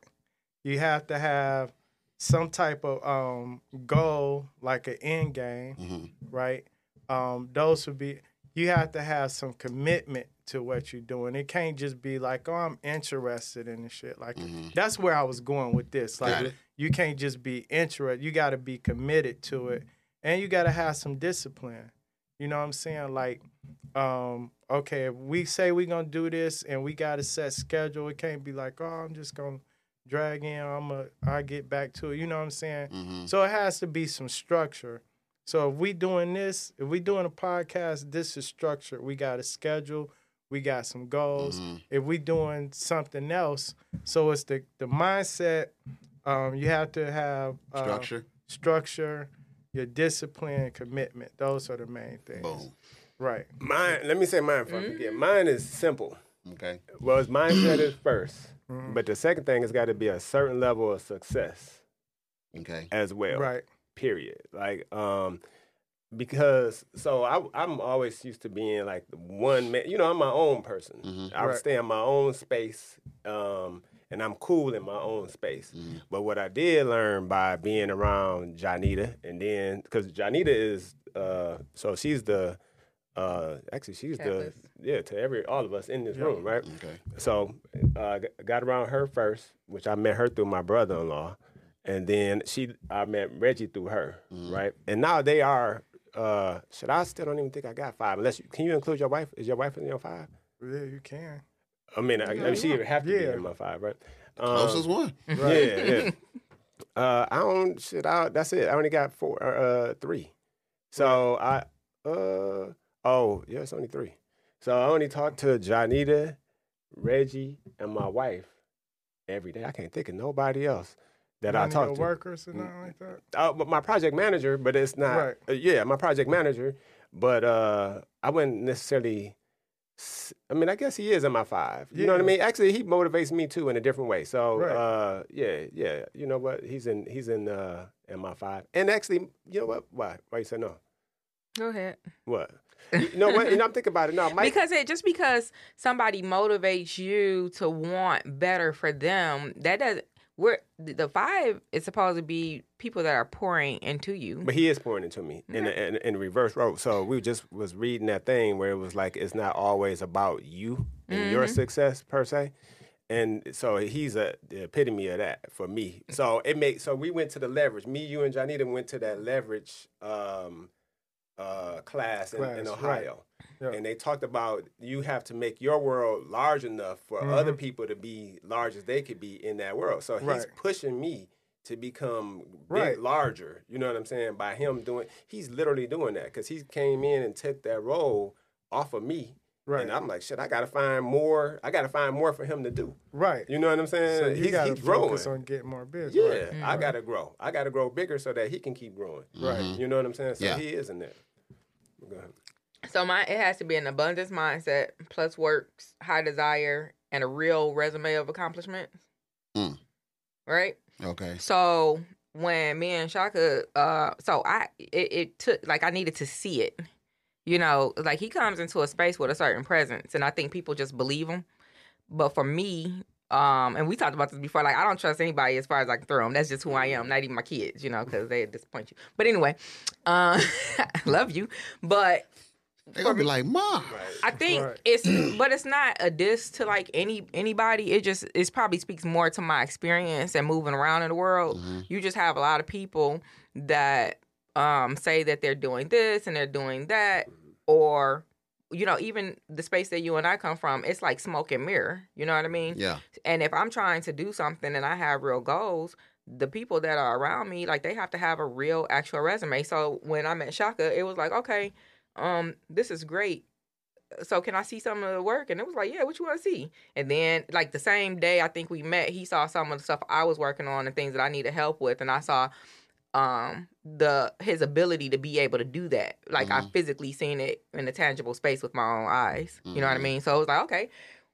You have to have some type of um, goal, like an end game, hmm right? Um, those would be. You have to have some commitment to what you're doing. It can't just be like, oh, I'm interested in this shit. Like Mhm. that's where I was going with this. Like you can't just be interested. You got to be committed to it, and you got to have some discipline. You know what I'm saying? Like, um, okay, if we say we're gonna do this and we got a set schedule, it can't be like, oh, I'm just gonna drag in. I'm a, I get back to it. You know what I'm saying? hmm So it has to be some structure. So if we doing this, if we doing a podcast, this is structured. We got a schedule. We got some goals. hmm If we doing something else, so it's the the mindset. Um, you have to have uh, Structure. structure, your discipline, commitment. Those are the main things. Boom. Right. Mine, let me say mine before I forget. Mine is simple. Okay. Well, it's mindset is 1st Mhm. but the second thing has got to be a certain level of success Okay. as well. Right. Period. Like, um, because so I, I'm always used to being like the one man. You know, I'm my own person. Mhm. I Right. stay in my own space, um, and I'm cool in my own space. Mhm. But what I did learn by being around Janita, and then because Janita is, uh, so she's the, uh, actually she's Catalyst. the, yeah, to every all of us in this Yeah. room, right? Okay. So uh, got around her first, which I met her through my brother-in-law, and then she I met Reggie through her, right? And now they are. Uh, should I still don't even think I got five? Unless you, can you include your wife? Is your wife in your five? Yeah, you can. I mean, I, I mean, she would have to be in my five, right? Um, Closest one. Right. yeah, yeah. Uh, I don't shit. I, that's it. I only got four, uh, three. So I, uh, oh yeah, it's only three. So I only talk to Janita, Reggie, and my wife every day. I can't think of nobody else that I None of talk to. workers and nothing like that. Uh, but my project manager, but it's not. Right. uh, yeah, my project manager, but uh, I wouldn't necessarily. I mean, I guess he is in my five. You know what I mean? Actually, he motivates me too in a different way. So, Right. uh, yeah, yeah. You know what? He's in. He's in. Uh, in my five. And actually, you know what? Why? Why you say no? go ahead. What? you know what? You know, I'm thinking about it now. Mike, because it just because somebody motivates you to want better for them, that doesn't. We're the five is supposed to be people that are pouring into you. But he is pouring into me in, the, in in reverse road. So we just was reading that thing where it was like it's not always about you and your success per se. And so he's a the epitome of that for me. So it made so we went to the leverage. Me, you, and Janita went to that leverage um, uh, class, in, in Ohio. right. Yeah. And they talked about you have to make your world large enough for Mm-hmm. other people to be large as they could be in that world. So he's Right. pushing me to become big, Right. larger. You know what I'm saying? By him doing, he's literally doing that because he came in and took that role off of me. Right. And I'm like, shit, I gotta find more. I gotta find more for him to do. Right. You know what I'm saying? So you he's, got to he's growing. focus on getting more business. yeah, Right. I gotta grow. I gotta grow bigger so that he can keep growing. Right. You know what I'm saying? So Yeah. he is in there. Go ahead. So my it has to be an abundance mindset plus works, high desire, and a real resume of accomplishments. Mm. Right. Okay. So when me and Shaka, uh, so I it, it took like I needed to see it. You know, like he comes into a space with a certain presence, and I think people just believe him. But for me, um, and we talked about this before, like I don't trust anybody as far as I can throw them. That's just who I am. Not even my kids, you know, because they disappoint you. But anyway, uh, I love you, but They're gonna be like, Mom. I think Right. it's, but it's not a diss to like any anybody. It just it probably speaks more to my experience and moving around in the world. You just have a lot of people that um say that they're doing this and they're doing that, or you know, even the space that you and I come from, it's like smoke and mirror. You know what I mean? Yeah. And if I'm trying to do something and I have real goals, the people that are around me, like they have to have a real actual resume. So when I met Shaka, it was like, okay, um, this is great. so can I see some of the work? And it was like, yeah, what you want to see? And then like the same day I think we met, he saw some of the stuff I was working on and things that I needed help with, and I saw um the his ability to be able to do that like i Mhm. physically seen it in a tangible space with my own eyes you know what i Mhm. mean so it was like okay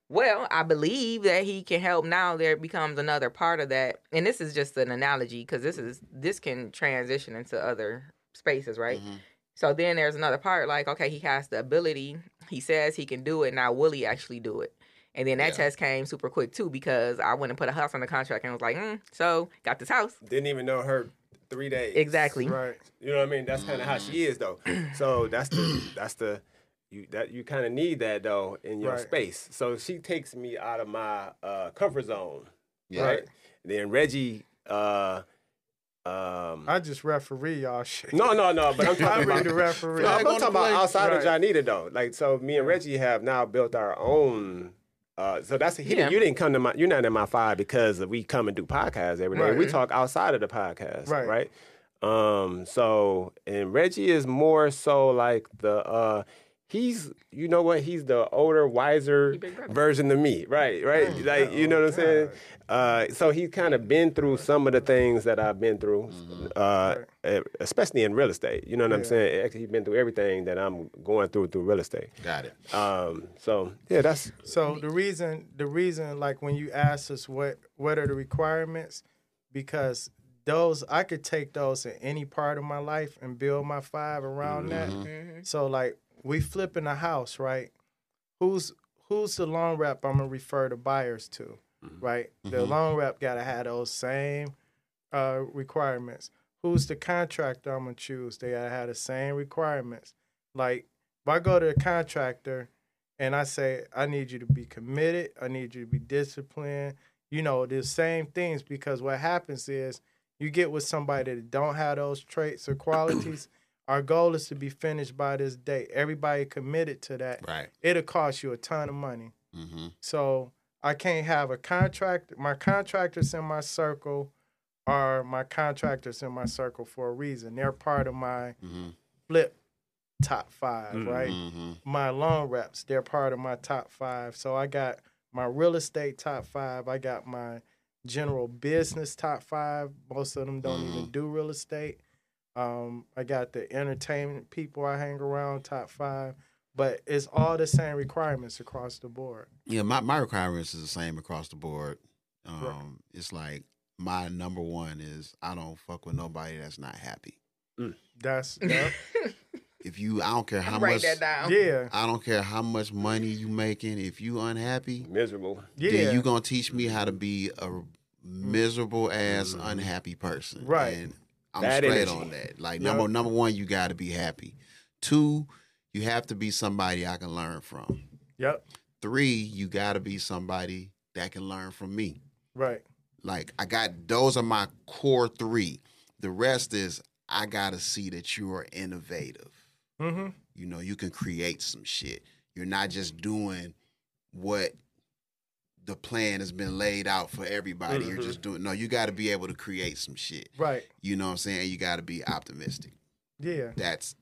well i believe that he can help now there becomes another part of that and this is just an analogy because this is this can transition into other spaces right Mhm. so then there's another part like, okay, he has the ability. He says he can do it. Now, will he actually do it? And then that Yeah. test came super quick too because I went and put a house on the contract and was like, mm, so got this house. Didn't even know her three days. Exactly. Right. You know what I mean? That's kind of how she is though. So that's the that's the you that you kind of need that though in your Right. space. So she takes me out of my uh, comfort zone, Yeah. right? then Reggie. Uh, um, I just referee y'all shit. no, no, no. But I'm I talking about the referee. No, I'm Yeah, go talking about play. outside of Janita though. Like so, me and Reggie have now built our own. Uh, so that's he, Yeah. you didn't come to my you're not in my five because we come and do podcasts every day. We talk outside of the podcast, Right. right? Um, so and Reggie is more so like the uh, he's you know what he's the older, wiser He big brother. version of me, right? Right? Oh, like you know what I'm saying. Uh, so he's kind of been through some of the things that I've been through, uh, eh, especially in real estate. You know what I'm saying? Actually, he's been through everything that I'm going through through real estate. Got it. Um, so yeah, that's So the reason, the reason, like when you ask us what what are the requirements, because those I could take those in any part of my life and build my five around that. Mhm. So like we flipping a house, right? Who's who's the loan rep I'm gonna refer the buyers to, right? The Mhm. loan rep gotta have those same uh, requirements. Who's the contractor I'm gonna choose? They gotta have the same requirements. Like if I go to a contractor and I say I need you to be committed, I need you to be disciplined, you know, the same things because what happens is you get with somebody that don't have those traits or qualities. Our goal is to be finished by this date. Everybody committed to that. Right. It'll cost you a ton of money. Mm-hmm. So I can't have a contract. My contractors in my circle are my contractors in my circle for a reason. They're part of my Mm-hmm. flip top 5 Mhm. right? Mm-hmm. My loan reps, they're part of my top five. So I got my real estate top five. I got my general business top five. Most of them don't even Mhm. do real estate. Um, I got the entertainment people I hang around top five. But it's all the same requirements across the board. Yeah, my, my requirements is the same across the board. Um, Right. It's like my number one is I don't fuck with nobody that's not happy. That's yeah. If you, I don't care how Write much. yeah. I don't care how much money you making. If you unhappy, miserable. Yeah. then you gonna teach me how to be a miserable ass Mhm. unhappy person. Right. And I'm Bad straight energy. on that. Like Yup. number number one, you got to be happy. Two, you have to be somebody I can learn from. Yep. Three, you got to be somebody that can learn from me. Right. Like I got those are my core three. The rest is I gotta see that you are innovative. Mm-hmm. You know, you can create some shit. You're not just doing what the plan has been laid out for everybody. You're Mhm. just doing no, you gotta be able to create some shit. Right. You know what I'm saying? You gotta be optimistic. Yeah. That's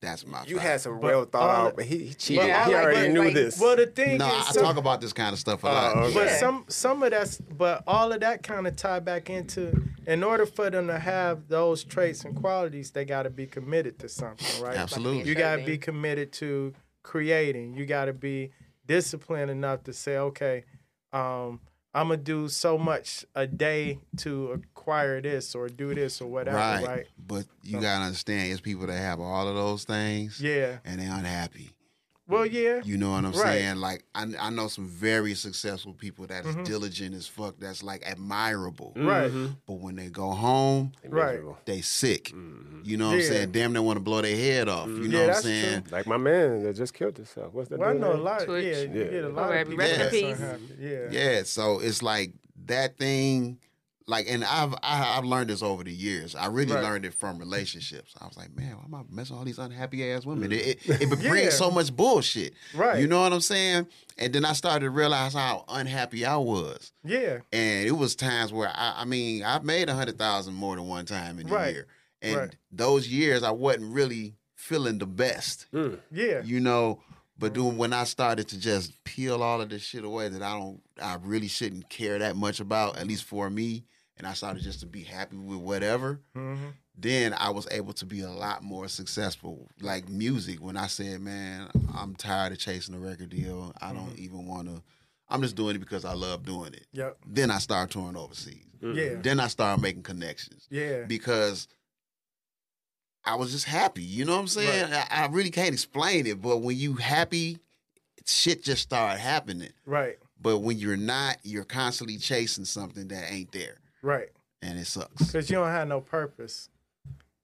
that's my You five. had some But well thought all- out, but he, he cheated. Yeah, he like already that, knew like- this. Well, the thing No, is, I some- talk about this kind of stuff a lot. Oh, okay. But Yeah. some some of that's but all of that kind of tie back into in order for them to have those traits and qualities, they got to be committed to something, right? Absolutely. You got to be committed to creating. You got to be disciplined enough to say, okay, um, I'm gonna do so much a day to acquire this or do this or whatever, right. right? But you So- gotta understand, it's people that have all of those things Yeah. and they're unhappy. Well, yeah. You know what I'm Right. saying? Like I, I know some very successful people that is Mhm. diligent as fuck. That's like admirable. Right. Mhm. But when they go home, They Right. they sick. Mhm. You know what I'm saying? Damn, they want to blow their head off. You Mhm. know Yeah, what I'm that's saying? Like my man that just killed himself. What's that? Well, I dude's know a lot. Twitch. Yeah, you Yeah. get a lot Oh, of people rest in peace. Yeah. Yeah. So it's like that thing. Like, and I've I, I've learned this over the years. I really Right. learned it from relationships. I was like, man, why am I messing with all these unhappy ass women? It, it, it brings so much bullshit. Right. You know what I'm saying? And then I started to realize how unhappy I was. Yeah. And it was times where I, I mean, I've made a hundred thousand more than one time in a Right. year. And Right. those years I wasn't really feeling the best, Mm. Yeah. you know. But then when I started to just peel all of this shit away that I don't, I really shouldn't care that much about, at least for me, and I started just to be happy with whatever, Mm-hmm. then I was able to be a lot more successful. Like music, when I said, man, I'm tired of chasing a record deal. I don't even want to. I'm just doing it because I love doing it. Yep. Then I started touring overseas. Yeah. Then I started making connections Yeah. because I was just happy. You know what I'm saying? I, I really can't explain it, but when you happy, shit just start happening. Right. But when you're not, you're constantly chasing something that ain't there, Right. and it sucks. Because you don't have no purpose.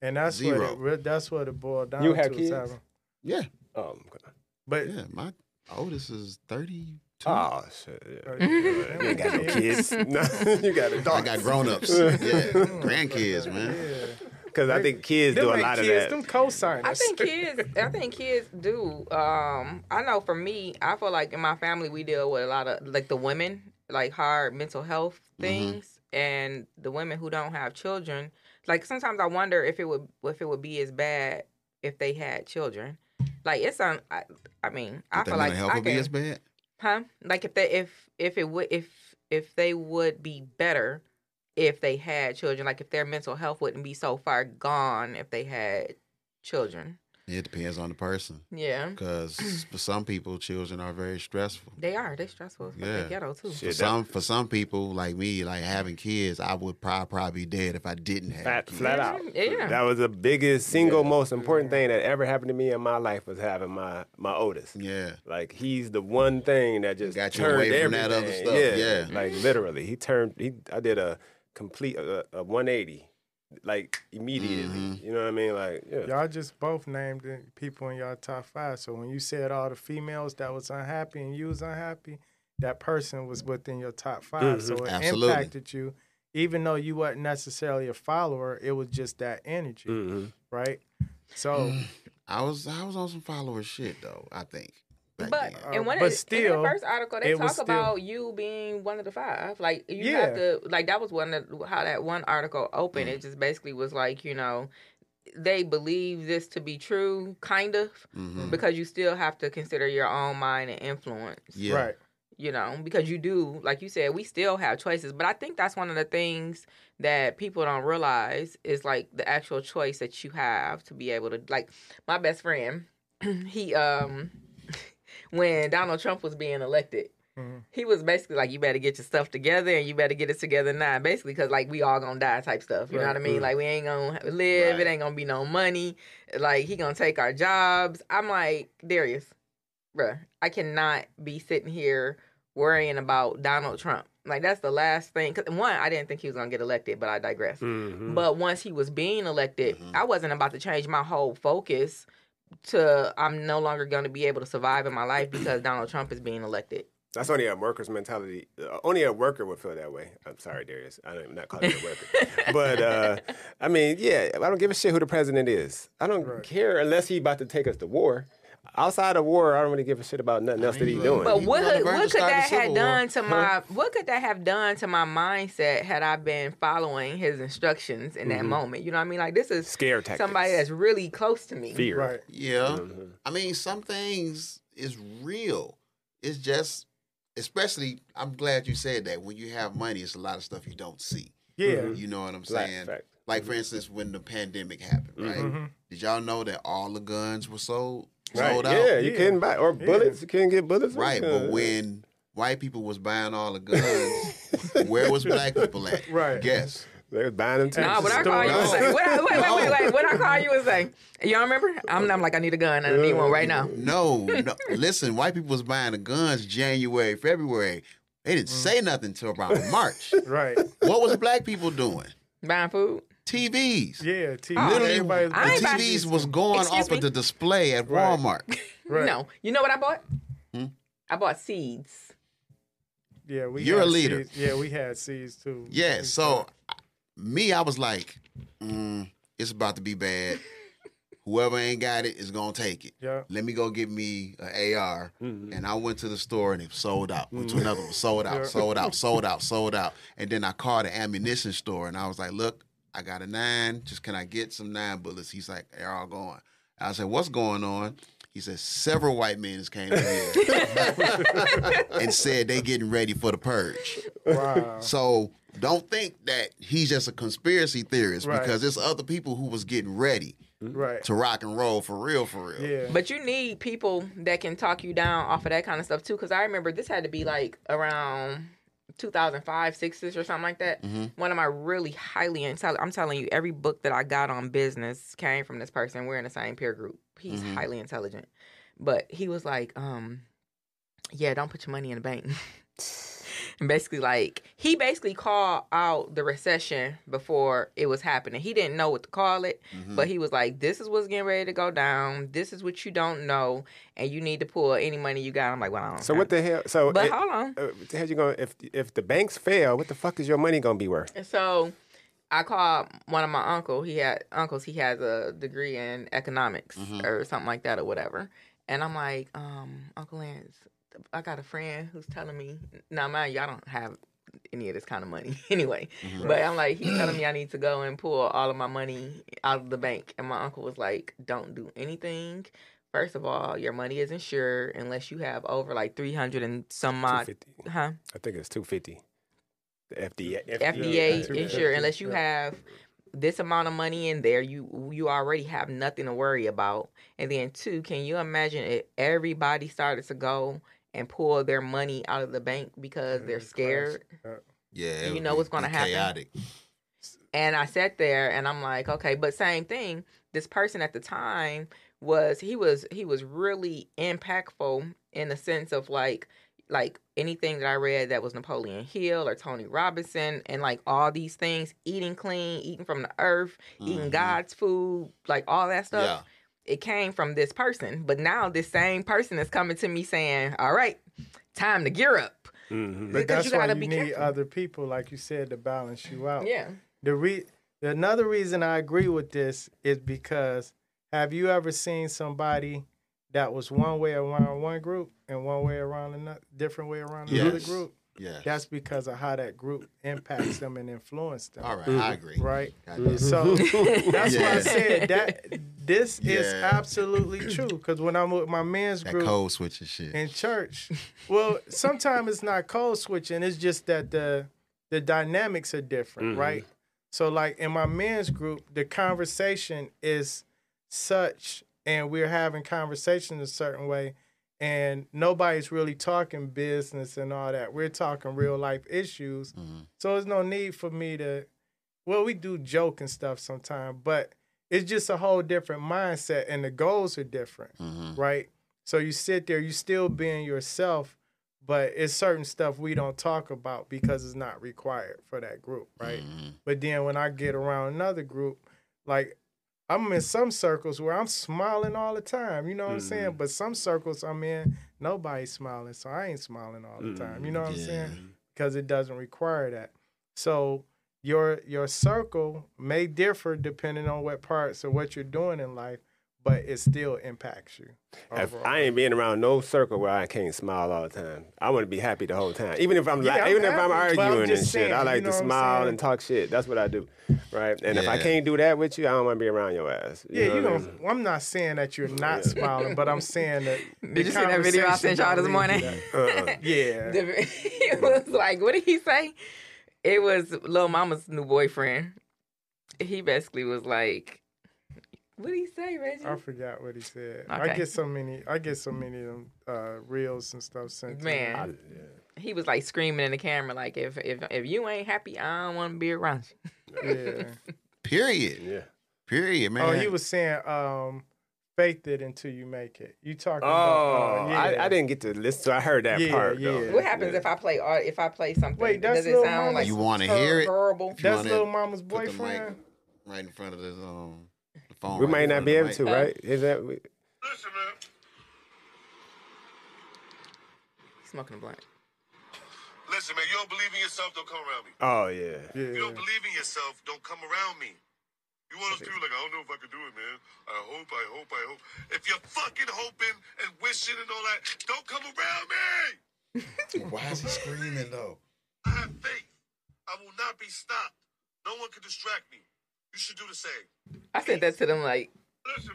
And that's Zero. what it, re- that's what it boiled down You to. have is kids? having- Yeah, Oh, okay. But yeah. My oldest is 32. oh shit. Yeah. You got no kids. No, you got a I dog. got grown ups. yeah, grandkids, man. Yeah. Because I think kids do a ain't lot of that. Them co-signers. I think kids. I think kids do. Um, I know for me, I feel like in my family we deal with a lot of like the women, like hard mental health things, and the women who don't have children. Like sometimes I wonder if it would if it would be as bad if they had children. Like it's on. I, I mean, I feel like health I would be as bad. huh? Like if they if if it would if if they would be better if they had children. Like if their mental health wouldn't be so far gone if they had children. It depends on the person. Yeah. Because for some people, children are very stressful. They are. They're stressful. Yeah. Yeah. They ghetto too. For that- some, for some people like me, like having kids, I would probably probably be dead if I didn't have Fat, kids. flat out. Yeah. That was the biggest, single most important thing that ever happened to me in my life was having my my oldest. Yeah, Like he's the one thing that just Got you turned away from everything. that other stuff, Yeah, yeah. like literally, he turned. He I did a complete a, a 180, like immediately. Mhm. You know what I mean? Like yeah, Y'all just both named people in y'all top five. So when you said all the females that was unhappy and you was unhappy, that person was within your top 5 So it Absolutely. impacted you, even though you wasn't necessarily a follower. It was just that energy, hmm right? So I was I was on some follower shit though. I think. Back But then. and Uh, when but it, in still, the first article, they it was talk still- about you being one of the five. Like you Yeah. have to like that was one of how that one article opened. Mm. It just basically was like you know they believe this to be true, kind of, Mhm. because you still have to consider your own mind and influence. yeah, right, you know, because you do, like you said, we still have choices. But I think that's one of the things that people don't realize is like the actual choice that you have to be able to, like, my best friend, he, um, when Donald Trump was being elected, Mhm. he was basically like, you better get your stuff together and you better get it together now. Basically, because like we all gonna die type stuff. You know what I mean? Like we ain't gonna live. Right. It ain't gonna be no money. Like he gonna take our jobs. I'm like Darius, bruh. I cannot be sitting here worrying about Donald Trump. Like that's the last thing. Cause one, I didn't think he was gonna get elected, but I digress. hmm But once he was being elected, Mhm. I wasn't about to change my whole focus to I'm no longer going to be able to survive in my life because Donald Trump is being elected. That's only a worker's mentality. Uh, only a worker would feel that way. I'm sorry, Darius. I'm not calling you a worker. but uh, I mean, yeah, I don't give a shit who the president is. I don't Right. care unless he about to take us to war. Outside of war, I don't really give a shit about nothing else that he's doing. But what was could, what could that have done to my what could that have done to my mindset had I been following his instructions in that moment? You know what I mean? Like this is Scare tactics. somebody that's really close to me. fear. right. yeah. Mhm. I mean, some things is real. It's just, especially. I'm glad you said that. When you have money, it's a lot of stuff you don't see. Yeah. Mhm. You know what I'm saying? fact. Like for instance, when the pandemic happened, right? Mhm. Did y'all know that all the guns were sold Right. sold Yeah, you Yeah. couldn't buy or Yeah. bullets. You couldn't get bullets. Right, but when white people was buying all the guns, where was black people at? Right. Guess. they was buying them too. Nah, what I call you No. and say? What I, wait, wait, wait, wait. What I call you and say? Y'all remember? I'm, I'm like, I need a gun. I need one right now. No, no. Listen, white people was buying the guns January, February. They didn't mm. say nothing till around March. Right. What was black people doing? Buying food. TVs. Yeah. TV. Oh, Literally, the I ain't buy- TVs was going Excuse off me? of the display at Right. Walmart. Right. No, you know what I bought? Hmm? I bought seeds. Yeah, we. You're a leader. Seeds. Yeah, we had seeds too. Yeah, We- so me, I was like, mm, it's about to be bad. Whoever ain't got it is gonna take it. Yeah. Let me go get me an AR. Mhm. And I went to the store and it sold out. Went to another one, sold out, Yeah. sold out, sold out, sold out. And then I called an ammunition store and I was like, look, I got a nine. Just can I get some nine bullets? He's like, they're all going. I said, what's going on? He said several white men came in here and said they getting ready for the purge. Wow. So don't think that he's just a conspiracy theorist Right. because there's other people who was getting ready right. to rock and roll for real, for real. Yeah. But you need people that can talk you down off of that kind of stuff too. Because I remember this had to be like around 2005, six or something like that. Mhm. One of my really highly intelligent. I'm telling you, every book that I got on business came from this person. We're in the same peer group. He's Mhm. highly intelligent, but he was like, um, "Yeah, don't put your money in the bank." And basically, like he basically called out the recession before it was happening. He didn't know what to call it, Mhm. but he was like, "This is what's getting ready to go down. This is what you don't know, and you need to pull any money you got." I'm like, "Well, I don't." So care." what the hell? So But it- hold on. uh, hell you going if if the banks fail? What the fuck is your money gonna be worth? And so I called one of my uncle. He had uncles. He has a degree in economics Mhm. or something like that or whatever. And I'm like, um, Uncle Lance, I got a friend who's telling me. Now, mind you, I don't have any of this kind of money anyway. Mhm. But I'm like, he's telling me I need to go and pull all of my money out of the bank. And my uncle was like, don't do anything. First of all, your money is insured unless you have over like 300 and some odd, huh? I think it's two fifty. The FDA. FDA two insured unless you have this amount of money in there, you you already have nothing to worry about. And then two, can you imagine if everybody started to go and pull their money out of the bank because they're scared? Yeah, you know be- what's gonna happen? Chaotic. And I sat there and I'm like, okay, but same thing. This person at the time was he was he was really impactful in the sense of like like anything that I read that was Napoleon Hill or Tony Robinson and like all these things, eating clean, eating from the earth, eating Mhm. God's food, like all that stuff. Yeah. It came from this person. But now this same person is coming to me saying, All right, time to gear up. Mm-hmm. But Because that's you why gotta you be need careful. other people, like you said, to balance you out. Yeah. The re another reason I agree with this is because have you ever seen somebody that was one way around one group and one way around another different way around another Yes. group? Yeah. That's because of how that group impacts them and influences them. All right. I agree. Right. Goddamn. So that's why I said that this is absolutely true. Because when I'm with my men's that group code switching shit. in church, well, sometimes it's not code switching. It's just that the the dynamics are different, Mhm. right? So, like in my men's group, the conversation is such, and we're having conversation a certain way, and nobody's really talking business and all that. We're talking real life issues. Mhm. So there's no need for me to. Well, we do joke and stuff sometimes, but it's just a whole different mindset, and the goals are different Mhm. right? So you sit there, you still being yourself, but it's certain stuff we don't talk about because it's not required for that group, right? Mhm. But then when I get around another group, like I'm in some circles where I'm smiling all the time, you know what I'm saying? Mm-hmm. But some circles I'm in, nobody's smiling, so I ain't smiling all the time. You know what I'm mm-hmm. saying? Because it doesn't require that. So your your circle may differ depending on what parts or what you're doing in life, but it still impacts you. If. I ain't being around no circle where I can't smile all the time. I want to be happy the whole time, even if I'm Yeah, like, I'm even if I'm happy, but I'm arguing and just shit. saying, I you like know to smile and talk shit. That's what I do, right? And if I can't do that with you, I don't want to be around your ass. Yeah, you know I mean? I'm not saying that you're not Yeah. smiling, but I'm saying that. Did you see that video I sent y'all this morning? Uh-uh. Yeah. The- it was like, what did he say? It was Lil Mama's new boyfriend. He basically was like, what did he say, Reggie? I forgot what he said. I get so many. I get so many of them uh, reels and stuff sent. to me. Man. I- yeah. He was like screaming in the camera, like, if if if you ain't happy, I don't want to be around you. Yeah. Period. Yeah. Period, man. Oh, he was saying, um, "Faith it until you make it." You talking Oh, about? Uh, yeah. I, I didn't get to listen. to I heard that Yeah, part. yeah. Though. What happens if I play art? If I play something, Wait, that's does it sound Mama? like You wanna hear it? horrible? That's Lil Mama's put the mic boyfriend. right in front of the um the phone. We right might not be able the to, mic. right? Is that? we- Listen, man. Smoking a blunt. Listen, man. You don't believe in yourself, don't come around me. Oh yeah. If you don't believe in yourself, don't come around me. You want us to like, I don't know if I can do it, man. I hope, I hope, I hope. If you're fucking hoping and wishing and all that, don't come around me. Why is he screaming though? I have faith. I will not be stopped. No one can distract me. You should do the same. I said that to them like, Listen,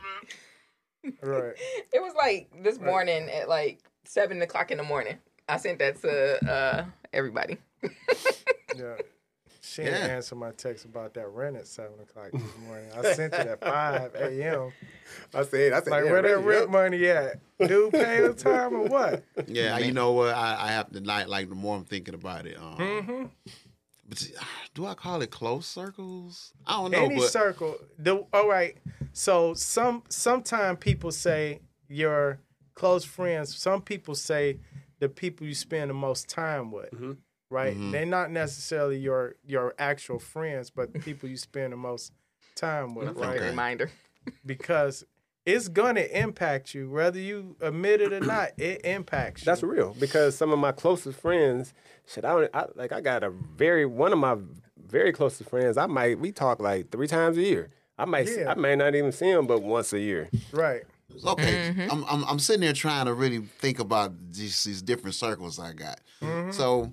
man. Right. It was like this morning at like seven o'clock in the morning. I sent that to uh, everybody. Yeah. She didn't Yeah. answer my text about that rent at seven o'clock this morning. I sent it at five a.m. I said, I said, Like yeah, where that rent yep. money at? Due pay on time or what? Yeah, you know what? I, I have to like like the more I'm thinking about it. Um, Mm-hmm. But see, do I call it close circles? I don't know. Any but circle. The all right. So some sometimes people say your close friends. Some people say the people you spend the most time with. Right. Mhm. They're not necessarily your your actual friends, but the people you spend the most time with. That's a Right. good reminder. Because it's gonna impact you, whether you admit it or not. It impacts you. That's real because some of my closest friends, shit, I, don't, I like I got a very one of my very closest friends. I might we talk like three times a year. I might Yeah. I may not even see him but once a year. right. Okay, mm-hmm. I'm, I'm I'm sitting there trying to really think about these, these different circles I got. Mm-hmm. So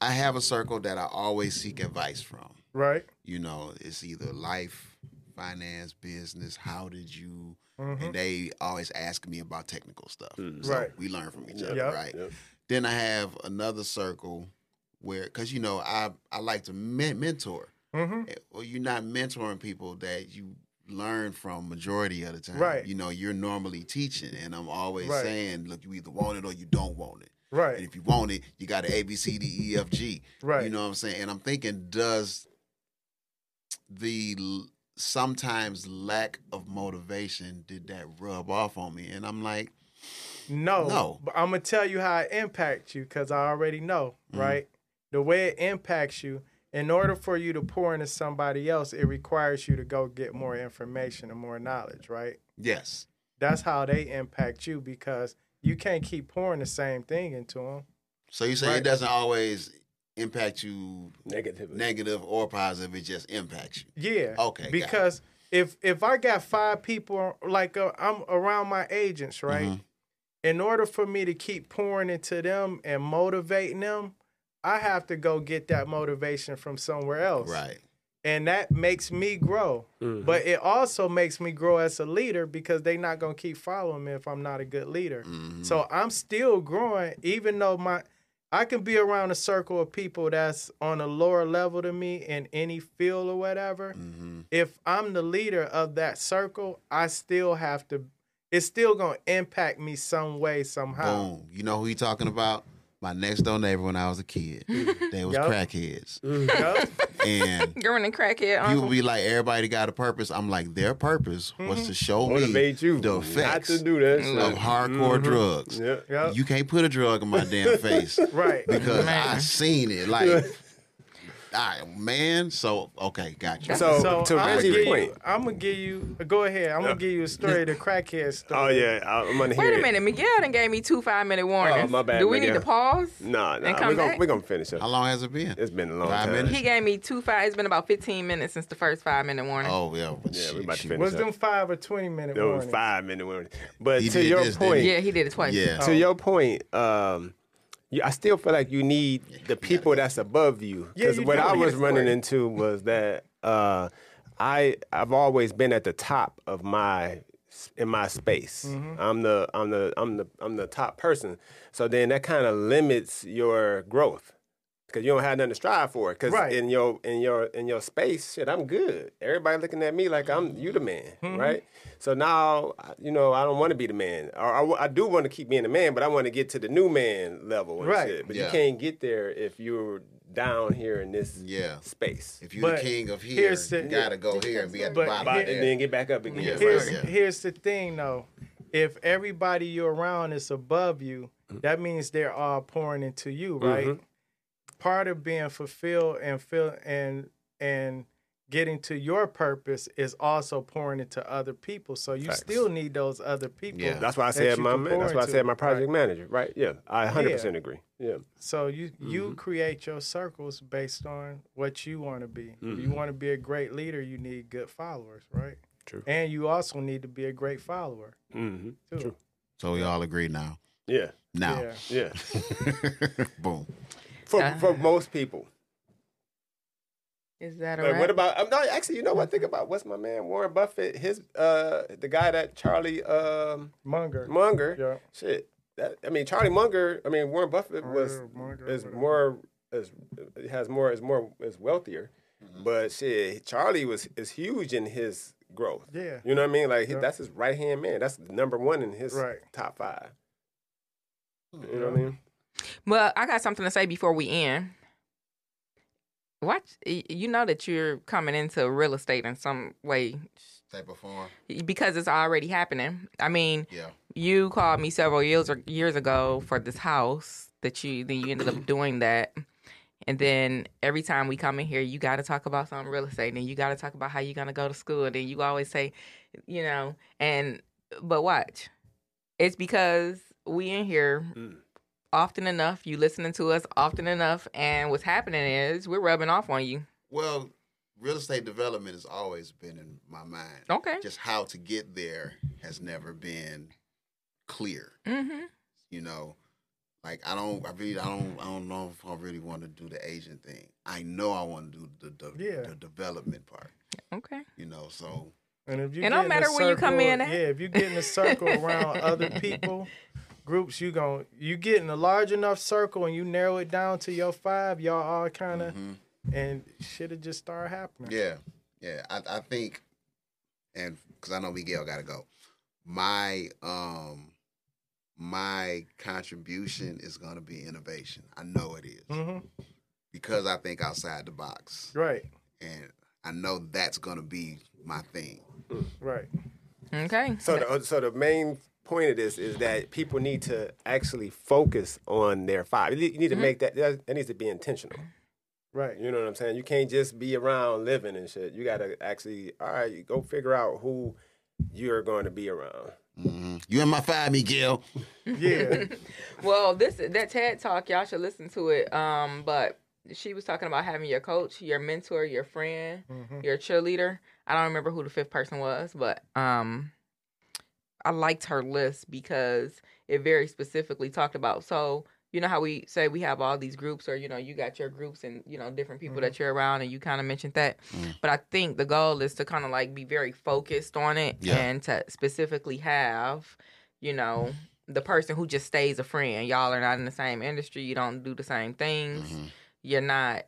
I have a circle that I always seek advice from. Right. You know, it's either life, finance, business. How did you? And they always ask me about technical stuff. So Right. we learn from each other, Yep. right? Yep. Then I have another circle where, because you know, I I like to men- mentor. Mm-hmm. Eh, Well, you're not mentoring people that you learn from majority of the time. Right. You know, you're normally teaching, and I'm always Right. saying, look, you either want it or you don't want it. Right. And if you want it, you got to A B C D E F G. Right. You know what I'm saying? And I'm thinking, does the l- sometimes lack of motivation did that rub off on me? And I'm like, No. No. But I'm gonna tell you how it impacts you because I already know, mm-hmm. right? The way it impacts you, in order for you to pour into somebody else, it requires you to go get more information and more knowledge, right? yes. That's how they impact you because you can't keep pouring the same thing into them. So you say Right. it doesn't always impact you Negatively. negative or positive; it just impacts you. Yeah. Okay, got it. Because if if I got five people like uh, I'm around my agents, right? Mhm. In order for me to keep pouring into them and motivating them, I have to go get that motivation from somewhere else. Right. And that makes me grow. Mhm. But it also makes me grow as a leader because they're not gonna keep following me if I'm not a good leader. Mhm. So I'm still growing, even though my I can be around a circle of people that's on a lower level than me in any field or whatever. Mhm. If I'm the leader of that circle, I still have to. It's still gonna impact me some way somehow. Boom. You know who you talking about? My next door neighbor when I was a kid. Mm. they was Yup. crackheads. Mm, yup. And You're in a crackhead. people Uncle. be like, everybody got a purpose. I'm like, their purpose was to mm-hmm. show me Motivate you the not effects to do that shit. of hardcore Mhm. drugs. Yeah. Yup. You can't put a drug in my damn face right. because Man. I seen it. Like, I, man. So okay, got you. So, So to I'm Reggie's point. I'm gonna give you. Go ahead. I'm gonna give you a story. The crackhead story. Oh yeah, I- I'm gonna hear Wait a it. minute, Miguel done gave me two five minute warnings. Oh, my bad, Do we need to pause? Nah, And nah, we're gonna we're gonna finish it. How long has it been? It's been a long Five time. minutes? He gave me two five. It's been about fifteen minutes since the first five minute warning. Oh yeah, Yeah, we about to shoot. finish Was up. them five or twenty minute There was warnings? five minute warning. But He to your this, point, he? Yeah, he did it twice. Yeah. to your point, um, you, I still feel like you need the people that's above you. Yeah, Because you what. I was running into was that uh, I I've always been at the top of my in my space. Mm-hmm. I'm the I'm the I'm the I'm the top person. So then that kind of limits your growth. Cause you don't have nothing to strive for. Cause Right. in your in your in your space, shit, I'm good. Everybody looking at me like I'm you the man, Mm-hmm. right? So now, you know, I don't want to be the man, or I, w- I do want to keep being the man, but I want to get to the new man level and Right. shit. But Yeah. you can't get there if you're down here in this Yeah. space. If you're But the king of here, here's the- you gotta go here and be at the But bottom. Here- and then get back up again. Yeah, right? here's yeah. here's the thing though. If everybody you're around is above you, that means they're all pouring into you, right? Mhm. Part of being fulfilled and feel and and getting to your purpose is also pouring into other people. So you Facts. still need those other people. Yeah. That's why I said you my man. That's why I said my project Right. manager. Right? Yeah, I 100 percent agree. Yeah. So you you Mm-hmm. create your circles based on what you want to be. If you want to be a great leader, you need good followers, right? True. And you also need to be a great follower hmm too. True. So we all agree now. Yeah. Now, Yeah. Yeah. boom. For Uh. for most people. Is that But alright? what about? Um, no, actually, you know what? Think about what's my man Warren Buffett. His uh, the guy that Charlie um Munger. Munger. Yeah. Shit. That I mean, Charlie Munger. I mean, Warren Buffett was Munger, Munger, is whatever. more is has more is more is wealthier, but shit, Charlie was is huge in his growth. Yeah. You know what I mean? Like he- Yeah. that's his right hand man. That's number one in his Right. top five. You know what I mean? Well, I got something to say before we end. Watch, you know that you're coming into real estate in some way Type of form. because it's already happening. I mean, Yeah. you called me several years years ago for this house that you then you ended up doing that. And then every time we come in here, you got to talk about some real estate, and you got to talk about how you're gonna go to school, and then you always say, you know, and but watch, it's because we in here Mm. Often enough, you listening to us often enough, and what's happening is we're rubbing off on you. Well, real estate development has always been in my mind. Okay. Just how to get there has never been clear. Mm-hmm. You know, like I don't, I really, I don't, I don't know if I really want to do the agent thing. I know I want to do the the, Yeah. the development part. Okay. You know, so And if you It get don't in a matter where you come in at. Yeah, if you get in a circle around other people, groups, you gon' you get in a large enough circle and you narrow it down to your five, y'all all kind of, mhm. and shit will just start happening. yeah, yeah. I, I think, and because I know Miguel got to go. My um, my contribution is gonna be innovation. I know it is hmm because I think outside the box, Right, and I know that's gonna be my thing. right. Okay. So the so the main point of this is that people need to actually focus on their five. You need- you need to make that that that needs to be intentional. Right. You know what I'm saying? You can't just be around living and shit. You gotta actually, all right, go figure out who you're going to be around. hmm You in my five, Miguel? Yeah. Well, this that TED talk, y'all should listen to it. Um, but she was talking about having your coach, your mentor, your friend, Mhm. your cheerleader. I don't remember who the fifth person was, but um, I liked her list because it very specifically talked about. So you know how we say we have all these groups, or you know you got your groups and you know different people that you're around, and you kind of mentioned that. Mm. But I think the goal is to kind of like be very focused on it Yeah. and to specifically have, you know, the person who just stays a friend. Y'all are not in the same industry. You don't do the same things. Mhm. You're not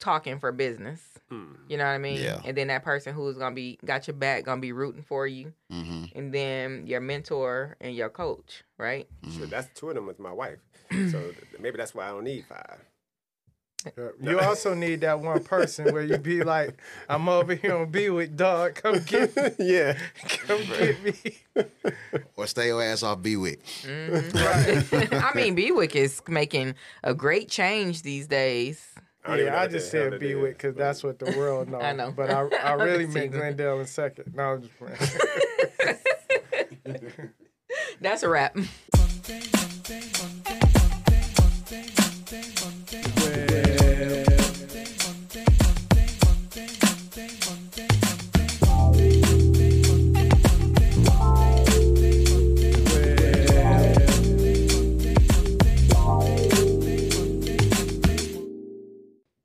talking for business. Hmm. You know what I mean? Yeah. And then that person who's gonna be got your back, gonna be rooting for you. hmm And then your mentor and your coach, right? Shit, that's two of them with my wife. so maybe that's why I don't need five. You also need that one person where you be like, I'm over here on Bewick dog. Come get me. yeah. Come get me. Or stay your ass off Bewick. Mhm. I mean, Bewick is making a great change these days. I don't even know Yeah, I just said that B is, with because but- that's what the world knows. I know. But I, I really See meant. Glendale in second. No, I'm just playing. That's a wrap.